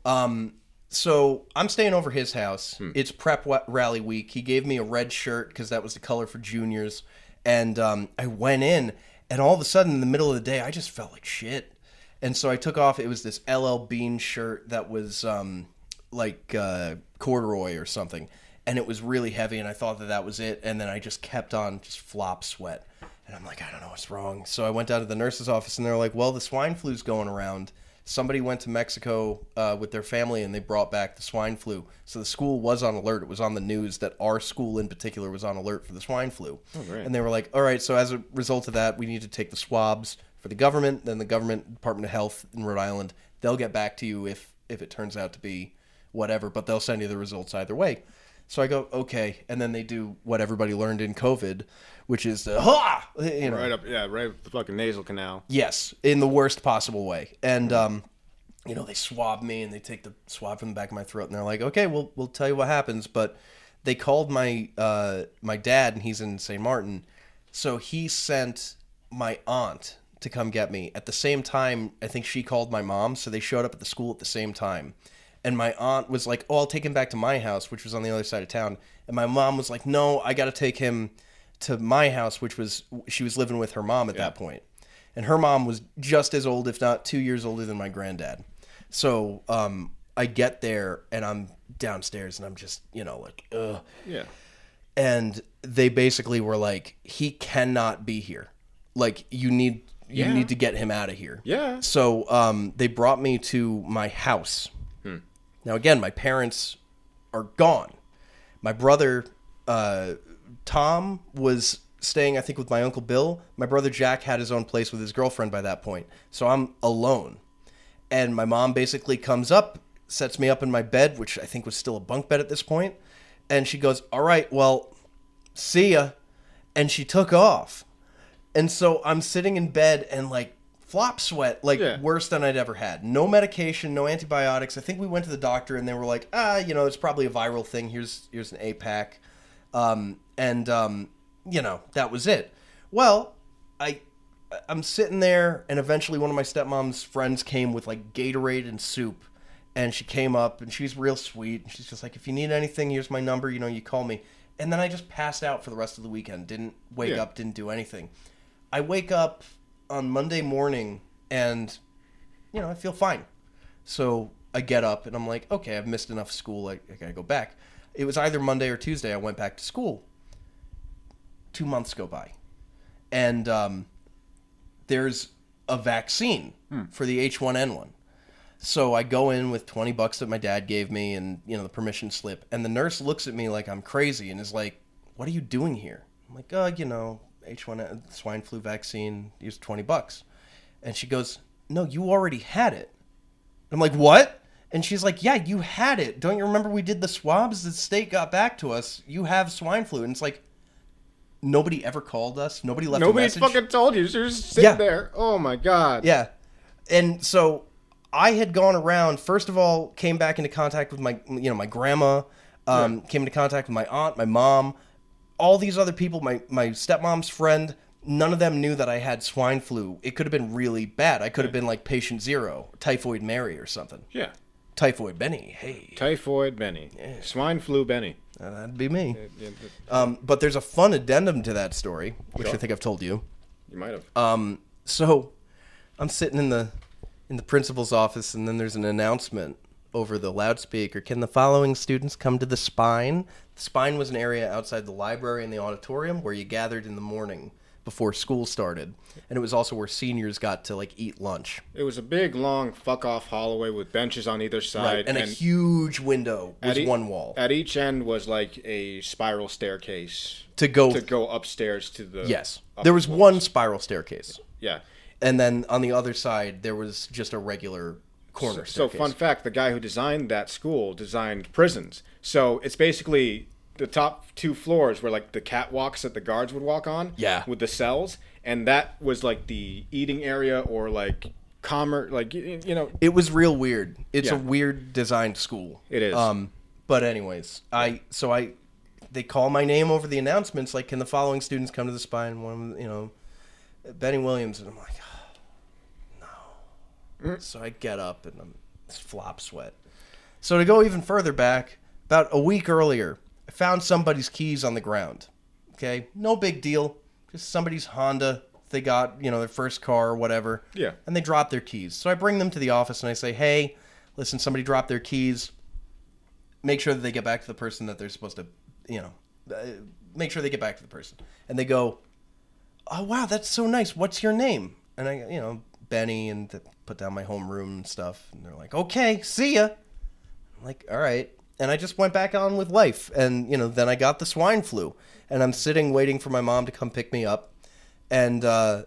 [SPEAKER 1] Um, so I'm staying over his house. It's prep rally week. He gave me a red shirt because that was the color for juniors, and um, I went in, and all of a sudden in the middle of the day, I just felt like shit, and so I took off. It was this LL Bean shirt that was um, like uh, corduroy or something, and it was really heavy, and I thought that that was it, and then I just kept on just flop sweat. And I'm like, I don't know what's wrong. So I went down to the nurse's office, and they're like, "Well, the swine flu's going around. Somebody went to Mexico uh, with their family, and they brought back the swine flu. So the school was on alert. It was on the news that our school in particular was on alert for the swine flu.
[SPEAKER 2] Oh, great.
[SPEAKER 1] And they were like, "All right. So as a result of that, we need to take the swabs for the government. Then the government Department of Health in Rhode Island, they'll get back to you if if it turns out to be whatever, but they'll send you the results either way." So I go, okay, and then they do what everybody learned in COVID, which is the ha, you know,
[SPEAKER 2] Right up, yeah, right up the fucking nasal canal.
[SPEAKER 1] yes, in the worst possible way. And um, you know, they swab me and they take the swab from the back of my throat, and they're like, okay, we'll we'll tell you what happens. But they called my uh, my dad, and he's in St. Martin, so he sent my aunt to come get me. At the same time, I think she called my mom, so they showed up at the school at the same time. And my aunt was like, "Oh, I'll take him back to my house, which was on the other side of town." And my mom was like, "No, I got to take him to my house, which was she was living with her mom at that point." And her mom was just as old, if not two years older than my granddad. So um, I get there and I'm downstairs and I'm just, you know, like, ugh.
[SPEAKER 2] Yeah.
[SPEAKER 1] and they basically were like, he cannot be here. Like you need you
[SPEAKER 2] Yeah.
[SPEAKER 1] need to get him out of here.
[SPEAKER 2] Yeah.
[SPEAKER 1] So um, they brought me to my house. Now again, my parents are gone. My brother uh, Tom was staying, I think, with my uncle Bill. My brother Jack had his own place with his girlfriend by that point. So I'm alone. And my mom basically comes up, sets me up in my bed, which I think was still a bunk bed at this point, and she goes, "All right, well, see ya," and she took off. And so I'm sitting in bed and like flop sweat, like
[SPEAKER 2] Yeah.
[SPEAKER 1] worse than I'd ever had. No medication, no antibiotics. I think we went to the doctor and they were like, ah, you know, it's probably a viral thing. Here's here's an APAC, um, and um, you know that was it. Well, I I'm sitting there, and eventually one of my stepmom's friends came with like Gatorade and soup, and she came up and she's real sweet. And she's just like, if you need anything, here's my number. You know, you call me. And then I just passed out for the rest of the weekend. Didn't wake
[SPEAKER 2] Yeah.
[SPEAKER 1] up. Didn't do anything. I wake up on Monday morning, and you know I feel fine. So I get up and I'm like, okay, I've missed enough school. I, I gotta go back. It was either Monday or Tuesday. I went back to school. Two months go by, and um, there's a vaccine for the H1N1. So I go in with 20 bucks that my dad gave me and, you know, the permission slip. And the nurse looks at me like I'm crazy and is like, What are you doing here? I'm like, Oh, you know, H1N swine flu vaccine, use 20 bucks. And she goes, No, you already had it. I'm like, What? And she's like, Yeah, you had it. Don't you remember we did the swabs? The state got back to us. You have swine flu. And it's like, Nobody ever called us. Nobody left a
[SPEAKER 2] Nobody fucking told you. You're just sitting
[SPEAKER 1] Yeah.
[SPEAKER 2] there. Oh my god.
[SPEAKER 1] Yeah. And so I had gone around, first of all, came back into contact with my, you know, my grandma, um, came into contact with my aunt, my mom, all these other people, my, my stepmom's friend. None of them knew that I had swine flu. It could have been really bad. I could have been like patient zero, typhoid Mary or something.
[SPEAKER 2] Yeah.
[SPEAKER 1] Typhoid Bennie. Hey,
[SPEAKER 2] Typhoid Bennie. Swine flu Bennie.
[SPEAKER 1] uh, that'd be me.
[SPEAKER 2] Yeah,
[SPEAKER 1] Um, but there's a fun addendum to that story, which I think I've told you.
[SPEAKER 2] You might have.
[SPEAKER 1] Um, so I'm sitting in the in the principal's office, and then there's an announcement over the loudspeaker. Can the following students come to the spine? The spine was an area outside the library and the auditorium where you gathered in the morning before school started, and it was also where seniors got to like eat lunch.
[SPEAKER 2] It was a big, long, fuck off hallway with benches on either side,
[SPEAKER 1] and, a huge window was
[SPEAKER 2] e-
[SPEAKER 1] one wall
[SPEAKER 2] At each end was like a spiral staircase
[SPEAKER 1] to go.
[SPEAKER 2] to go upstairs to the.
[SPEAKER 1] yes, there was
[SPEAKER 2] floors.
[SPEAKER 1] one spiral staircase,
[SPEAKER 2] Yeah.
[SPEAKER 1] and then on the other side there was just a regular corner
[SPEAKER 2] So,
[SPEAKER 1] staircase.
[SPEAKER 2] fun fact: the guy who designed that school designed prisons. So it's basically the top two floors were like the catwalks that the guards would walk on.
[SPEAKER 1] Yeah.
[SPEAKER 2] With the cells, and that was like the eating area or like commerce, like you, you know.
[SPEAKER 1] It was real weird. It's a weird designed school.
[SPEAKER 2] It is.
[SPEAKER 1] Um, but anyways, I so I they call my name over the announcements like, can the following students come to the spine? One, of them, you know, Bennie Williams, and I'm like, no. So I get up and I'm it's flop sweat. So to go even further back, about a week earlier, I found somebody's keys on the ground. Okay, no big deal. Just somebody's Honda. They got you know their first car or whatever
[SPEAKER 2] Yeah.
[SPEAKER 1] and they drop their keys. So I bring them to the office and I say, "Hey, listen, somebody dropped their keys. Make sure that they get back to the person that they're supposed to, you know, uh, make sure they get back to the person." And they go, "Oh wow, that's so nice. What's your name?" And I, you know, Bennie, and put down my homeroom and stuff. And they're like, "Okay, see ya." I'm like, "All right." And I just went back on with life. And you know, then I got the swine flu, and I'm sitting waiting for my mom to come pick me up and uh,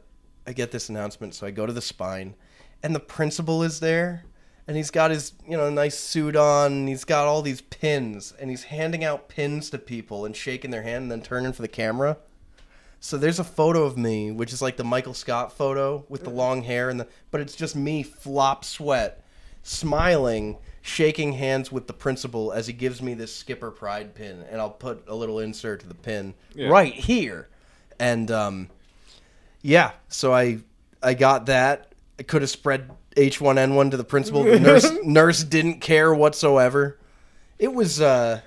[SPEAKER 1] I get this announcement. So I go to the spine, and the principal is there, and he's got his you know nice suit on, and he's got all these pins, and he's handing out pins to people and shaking their hand, and then turning for the camera. So there's a photo of me, which is like the Michael Scott photo with the long hair, and the but it's just me flop sweat, smiling, shaking hands with the principal as he gives me this Skipper Pride pin, and I'll put a little insert to the pin
[SPEAKER 2] Yeah.
[SPEAKER 1] right here, and um, yeah, so I I got that. I could have spread H1N1 to the principal. The nurse nurse didn't care whatsoever. It was uh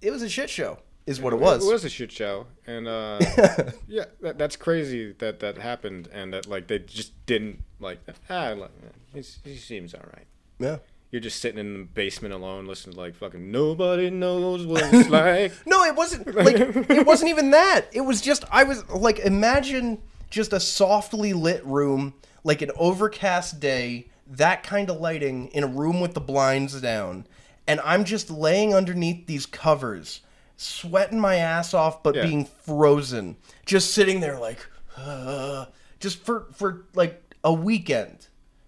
[SPEAKER 1] it was a shit show is what it was.
[SPEAKER 2] It was a shit show, and uh, yeah, that, that's crazy that that happened, and that like they just didn't like. Ah, like, he seems all right.
[SPEAKER 1] Yeah.
[SPEAKER 2] You're just sitting in the basement alone, listening to like fucking nobody knows what it's like.
[SPEAKER 1] No, it wasn't like it wasn't even that. It was just I was like imagine just a softly lit room, like an overcast day, that kind of lighting in a room with the blinds down, and I'm just laying underneath these covers, sweating my ass off but
[SPEAKER 2] Yeah.
[SPEAKER 1] being frozen, just sitting there like uh, just for for like a weekend.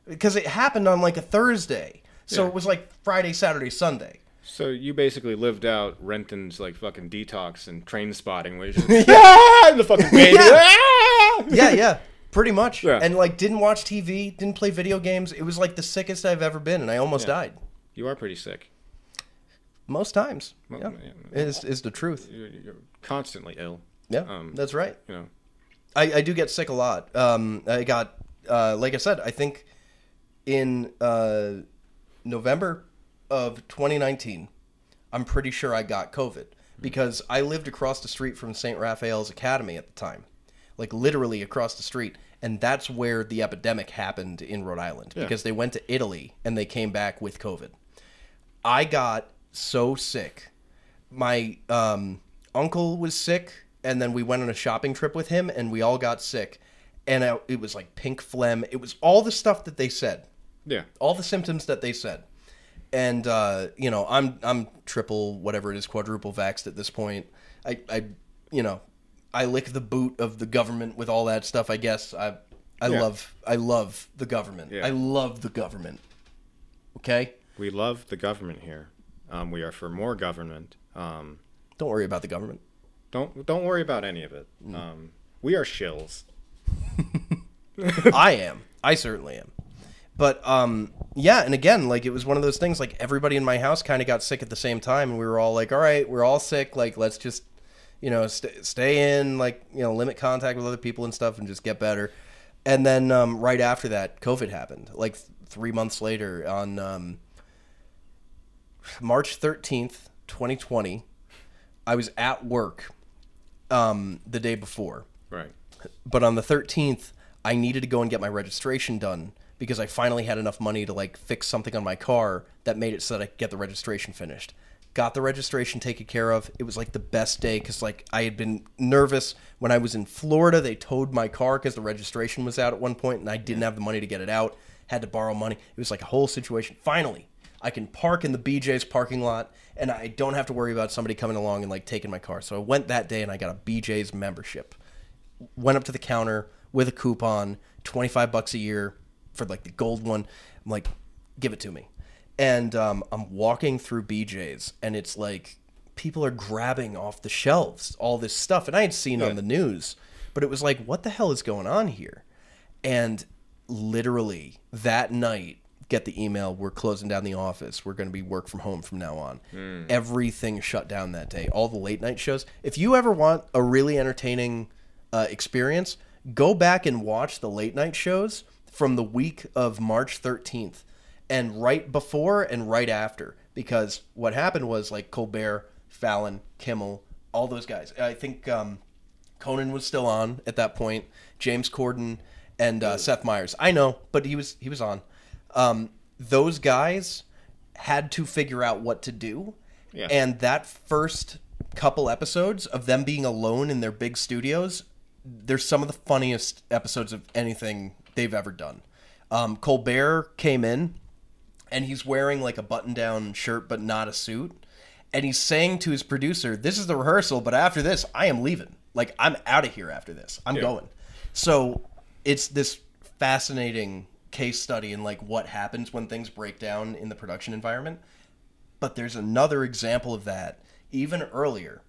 [SPEAKER 1] Because it happened on like a Thursday. So
[SPEAKER 2] Yeah.
[SPEAKER 1] it was like Friday, Saturday, Sunday.
[SPEAKER 2] So you basically lived out Renton's like fucking detox and Trainspotting, where you're just yeah, the fucking baby.
[SPEAKER 1] Yeah.
[SPEAKER 2] "Ah!"
[SPEAKER 1] yeah, yeah, pretty much.
[SPEAKER 2] Yeah.
[SPEAKER 1] And like, didn't watch TV, didn't play video games. It was like the sickest I've ever been, and I almost
[SPEAKER 2] Yeah.
[SPEAKER 1] died.
[SPEAKER 2] You are pretty sick.
[SPEAKER 1] Most times,
[SPEAKER 2] Well,
[SPEAKER 1] yeah,
[SPEAKER 2] yeah.
[SPEAKER 1] is is the truth.
[SPEAKER 2] You're, you're constantly ill.
[SPEAKER 1] Yeah,
[SPEAKER 2] Um,
[SPEAKER 1] that's right.
[SPEAKER 2] You know.
[SPEAKER 1] I, I do get sick a lot. Um, I got, uh, like I said, I think in uh, November of 2019, I'm pretty sure I got COVID because I lived across the street from St. Raphael's Academy at the time, like literally across the street. And that's where the epidemic happened in Rhode Island
[SPEAKER 2] Yeah.
[SPEAKER 1] because they went to Italy and they came back with COVID. I got so sick. My um, uncle was sick, and then we went on a shopping trip with him, and we all got sick. And I, it was like pink phlegm. It was all the stuff that they said,
[SPEAKER 2] Yeah.
[SPEAKER 1] all the symptoms that they said. And uh, you know, I'm I'm triple whatever it is, quadruple vaxxed at this point. I, I you know, I lick the boot of the government with all that stuff. I guess I I
[SPEAKER 2] Yeah.
[SPEAKER 1] love I love the government.
[SPEAKER 2] Yeah.
[SPEAKER 1] I love the government. Okay,
[SPEAKER 2] We love the government here. Um, we are for more government. Um,
[SPEAKER 1] don't worry about the government.
[SPEAKER 2] don't don't worry about any of it.
[SPEAKER 1] Mm.
[SPEAKER 2] Um, we are shills.
[SPEAKER 1] I am. I certainly am. But um, yeah, and again, like it was one of those things. Like everybody in my house kind of got sick at the same time, and we were all like, "All right, we're all sick. Like let's just, you know, st- stay in. Like you know, limit contact with other people and stuff, and just get better." And then um, right after that, COVID happened. Like th- three months later, on um, March thirteenth, twenty twenty, I was at work um, the day before
[SPEAKER 2] Right.
[SPEAKER 1] but on the 13th i needed to go and get my registration done because i finally had enough money to like fix something on my car that made it so that i could get the registration finished. Got the registration taken care of. It was like the best day because like i had been nervous. When i was in florida they towed my car because the registration was out at one point and i didn't have the money to get it out. Had to borrow money. It was like a whole situation. Finally i can park in the bj's parking lot and i don't have to worry about somebody coming along and like taking my car. So i went that day and i got a bj's membership. Went up to the counter with a coupon, 25 bucks a year for like the gold one. I'm like, give it to me. And um, I'm walking through BJ's and it's like people are grabbing off the shelves all this stuff. And I had seen
[SPEAKER 2] Yeah.
[SPEAKER 1] on the news, but it was like, what the hell is going on here? And literally that night, get the email, we're closing down the office. We're going to be work from home from now on. Everything shut down that day. All the late night shows. If you ever want a really entertaining uh, experience, go back and watch the late night shows from the week of March 13th and right before and right after. Because what happened was like Colbert, Fallon, Kimmel, all those guys. I think um, Conan was still on at that point. James Corden and uh, Seth Meyers. I know, but he was he was on. Um, those guys had to figure out what to do,
[SPEAKER 2] Yeah.
[SPEAKER 1] and that first couple episodes of them being alone in their big studios, they're some of the funniest episodes of anything they've ever done. Um, Colbert came in and he's wearing like a button down shirt but not a suit and he's saying to his producer this is the rehearsal but after this i am leaving like i'm out of here after this i'm
[SPEAKER 2] Yeah.
[SPEAKER 1] going so it's this fascinating case study in like what happens when things break down in the production environment but there's another example of that even earlier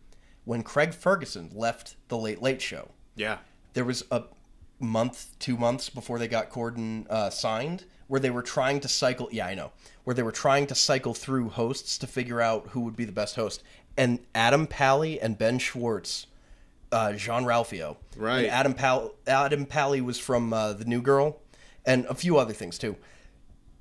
[SPEAKER 1] when craig ferguson left the late late show
[SPEAKER 2] Yeah.
[SPEAKER 1] there was a month, two months before they got Corden uh, signed, where they were trying to cycle. Yeah, I know. Where they were trying to cycle through hosts to figure out who would be the best host. And Adam Pally and Ben Schwartz, uh, Jean Ralphio,
[SPEAKER 2] Right.
[SPEAKER 1] And Adam Pal- Adam Pally was from uh, the New Girl, and a few other things too.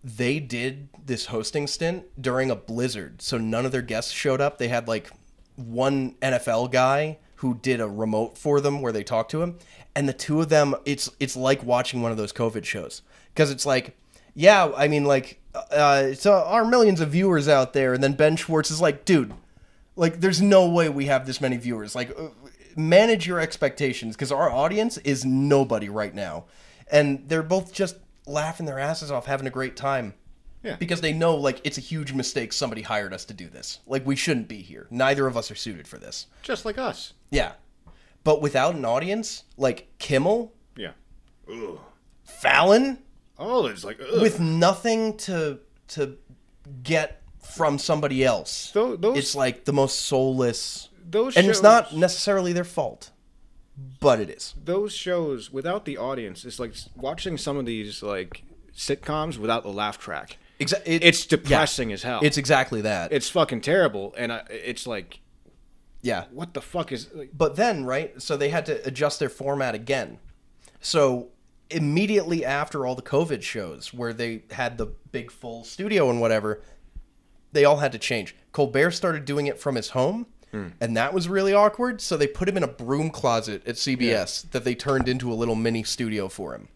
[SPEAKER 1] They did this hosting stint during a blizzard, so none of their guests showed up. They had like one NFL guy who did a remote for them where they talked to him, and the two of them, it's it's like watching one of those COVID shows. Because it's like yeah, I mean, like, uh, so our millions of viewers out there, and then Ben Schwartz is like, dude, like, there's no way we have this many viewers. Like, uh, manage your expectations. Because our audience is nobody right now, and they're both just laughing their asses off, having a great time.
[SPEAKER 2] Yeah.
[SPEAKER 1] Because they know, like, it's a huge mistake somebody hired us to do this. Like, we shouldn't be here. Neither of us are suited for this.
[SPEAKER 2] Just like us.
[SPEAKER 1] Yeah. But without an audience, like Kimmel,
[SPEAKER 2] Yeah. Ugh.
[SPEAKER 1] Fallon,
[SPEAKER 2] All is like ugh.
[SPEAKER 1] with nothing to to get from somebody else.
[SPEAKER 2] Tho- those
[SPEAKER 1] It's like the most soulless
[SPEAKER 2] those
[SPEAKER 1] and
[SPEAKER 2] shows,
[SPEAKER 1] it's not necessarily their fault, but it is.
[SPEAKER 2] those shows without the audience. It's like watching some of these like sitcoms without the laugh track.
[SPEAKER 1] Exa- it-
[SPEAKER 2] It's depressing as hell.
[SPEAKER 1] It's exactly that.
[SPEAKER 2] it's fucking terrible, and I, it's like,
[SPEAKER 1] yeah.
[SPEAKER 2] what the fuck is? Like,
[SPEAKER 1] But then, right? So they had to adjust their format again. So immediately after all the COVID shows where they had the big full studio and whatever, they all had to change. Colbert started doing it from his home, hmm. and that was really awkward. So they put him in a broom closet at CBS that they turned into a little mini studio for him.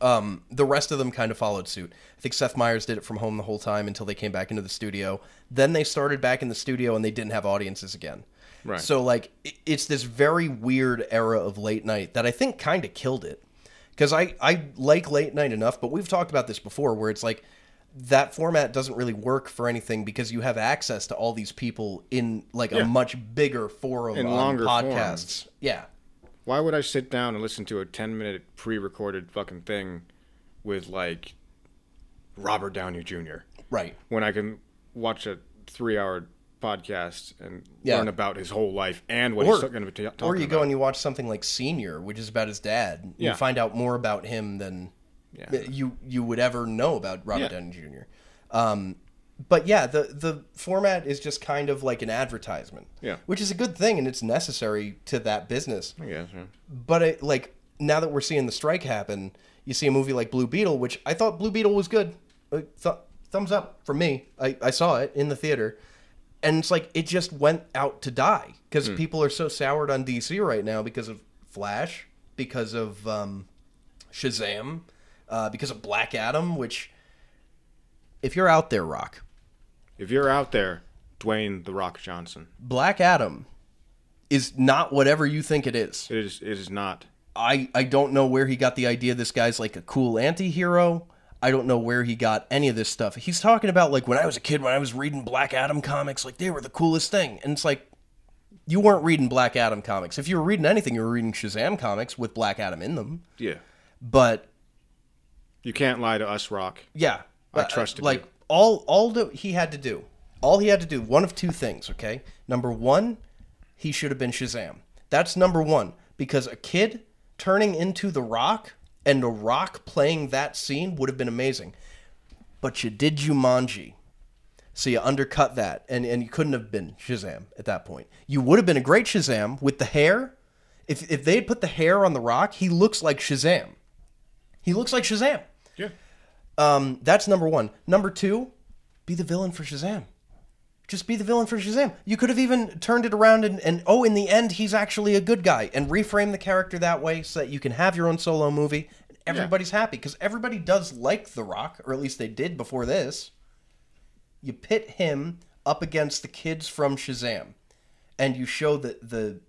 [SPEAKER 1] Um, the rest of them kind of followed suit. I think Seth Meyers did it from home the whole time until they came back into the studio. Then they started back in the studio and they didn't have audiences again.
[SPEAKER 2] Right.
[SPEAKER 1] So like it's this very weird era of late night that I think kind of killed it. Cuz I I like late night enough, but we've talked about this before where it's like that format doesn't really work for anything because you have access to all these people in like
[SPEAKER 2] Yeah.
[SPEAKER 1] a much bigger forum
[SPEAKER 2] In
[SPEAKER 1] on
[SPEAKER 2] longer
[SPEAKER 1] podcasts. Yeah.
[SPEAKER 2] Why would I sit down and listen to a ten minute pre-recorded fucking thing with like Robert Downey Jr.
[SPEAKER 1] Right.
[SPEAKER 2] when I can watch a three-hour podcast and
[SPEAKER 1] Yeah.
[SPEAKER 2] learn about his whole life and what
[SPEAKER 1] Or-
[SPEAKER 2] he's going to be t- talking
[SPEAKER 1] Or you
[SPEAKER 2] about.
[SPEAKER 1] go and you watch something like Senior, which is about his dad.
[SPEAKER 2] Yeah.
[SPEAKER 1] You find out more about him than
[SPEAKER 2] Yeah.
[SPEAKER 1] you you would ever know about Robert
[SPEAKER 2] Yeah.
[SPEAKER 1] Downey Jr. Um, but yeah, the the format is just kind of like an advertisement.
[SPEAKER 2] Yeah.
[SPEAKER 1] Which is a good thing and it's necessary to that business.
[SPEAKER 2] I guess, yeah.
[SPEAKER 1] But it, like now that we're seeing the strike happen, you see a movie like Blue Beetle, which I thought Blue Beetle was good. Like, th- thumbs up from me. I, I saw it in the theater. And it's like it just went out to die because people are so soured on DC right now because of Flash, because of um, Shazam, uh, because of Black Adam. Which, if you're out there, Rock,
[SPEAKER 2] If you're out there, Dwayne the Rock Johnson,
[SPEAKER 1] Black Adam is not whatever you think it is.
[SPEAKER 2] it is it is not.
[SPEAKER 1] I I don't know where he got the idea this guy's like a cool anti-hero. I don't know where he got any of this stuff. He's talking about like when I was a kid when I was reading Black Adam comics, like they were the coolest thing. And it's like you weren't reading Black Adam comics. If you were reading anything, you were reading Shazam comics with Black Adam in them.
[SPEAKER 2] Yeah,
[SPEAKER 1] But
[SPEAKER 2] you can't lie to us, Rock.
[SPEAKER 1] yeah,
[SPEAKER 2] I
[SPEAKER 1] uh,
[SPEAKER 2] trusted
[SPEAKER 1] like
[SPEAKER 2] you.
[SPEAKER 1] All all that he had to do. All he had to do, one of two things, okay? Number 1, he should have been Shazam. That's number 1 because a kid turning into the Rock and the Rock playing that scene would have been amazing. But you did Jumanji. So you undercut that and and you couldn't have been Shazam at that point. You would have been a great Shazam with the hair. If if they had put the hair on the Rock, he looks like Shazam. He looks like Shazam.
[SPEAKER 2] Yeah,
[SPEAKER 1] Um, that's number one. Number two, be the villain for Shazam. Just be the villain for Shazam. You could have even turned it around and, and oh, in the end, he's actually a good guy, and reframe the character that way so that you can have your own solo movie. And everybody's happy because everybody does like The Rock, or at least they did before this. You pit him up against the kids from Shazam, and you show the the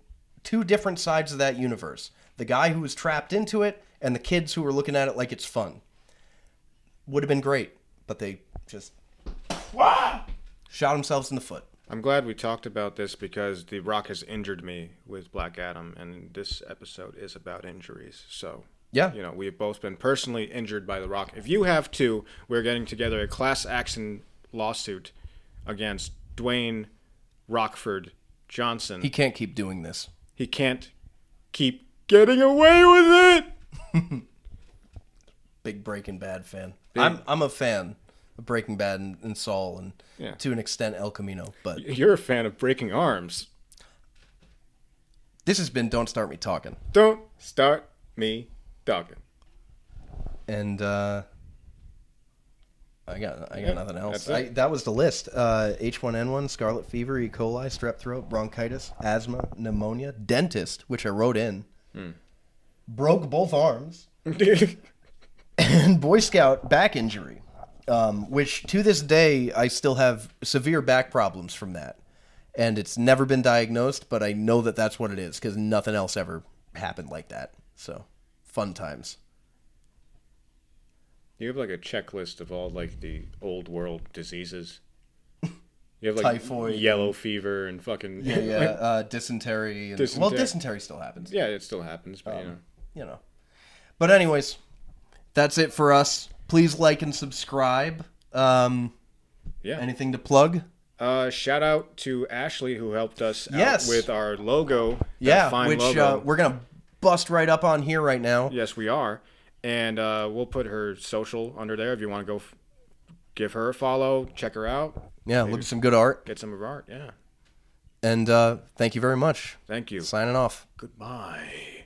[SPEAKER 1] two different sides of that universe: the guy who was trapped into it, and the kids who are looking at it like it's fun would have been great, but they just shot themselves in the foot.
[SPEAKER 2] I'm glad we talked about this because The Rock has injured me with Black Adam, and this episode is about injuries. So,
[SPEAKER 1] Yeah.
[SPEAKER 2] you know, we've both been personally injured by The Rock. If you have too, we're getting together a class action lawsuit against Dwayne Rockford Johnson.
[SPEAKER 1] He can't keep doing this.
[SPEAKER 2] he can't keep getting away with it.
[SPEAKER 1] Big Breaking Bad fan. I'm I'm a fan of Breaking Bad and, and Saul and
[SPEAKER 2] Yeah.
[SPEAKER 1] to an extent El Camino. But
[SPEAKER 2] You're a fan of breaking arms.
[SPEAKER 1] this has been Don't Start Me Talking.
[SPEAKER 2] Don't start me talking.
[SPEAKER 1] And uh I got I got
[SPEAKER 2] Yeah,
[SPEAKER 1] nothing else. I, that was the list. Uh, H1N1, scarlet fever, E. coli, strep throat, bronchitis, asthma, pneumonia, dentist, which I wrote in.
[SPEAKER 2] Hmm.
[SPEAKER 1] Broke both arms. and Boy Scout back injury, um, which to this day I still have severe back problems from that, and it's never been diagnosed, but I know that that's what it is because nothing else ever happened like that. So, fun times.
[SPEAKER 2] You have like a checklist of all like the old world diseases. You have like
[SPEAKER 1] Typhoid.
[SPEAKER 2] yellow fever, and fucking
[SPEAKER 1] Yeah, yeah. Uh, dysentery. And, Well,
[SPEAKER 2] Dysentery.
[SPEAKER 1] dysentery still happens.
[SPEAKER 2] yeah. It still happens, but you
[SPEAKER 1] Um,
[SPEAKER 2] know.
[SPEAKER 1] you know. But anyways, that's it for us. Please like and subscribe. Um,
[SPEAKER 2] Yeah.
[SPEAKER 1] anything to plug?
[SPEAKER 2] Uh, shout out to Ashley who helped us
[SPEAKER 1] Yes.
[SPEAKER 2] out with our logo. that
[SPEAKER 1] Yeah, which
[SPEAKER 2] logo.
[SPEAKER 1] uh, we're gonna bust right up on here right now.
[SPEAKER 2] Yes, we are, and uh, we'll put her social under there if you want to go. F- give her a follow, check her out,
[SPEAKER 1] Yeah, look at some good art.
[SPEAKER 2] get some of her art. Yeah.
[SPEAKER 1] And uh, thank you very much.
[SPEAKER 2] Thank you.
[SPEAKER 1] Signing off.
[SPEAKER 2] Goodbye.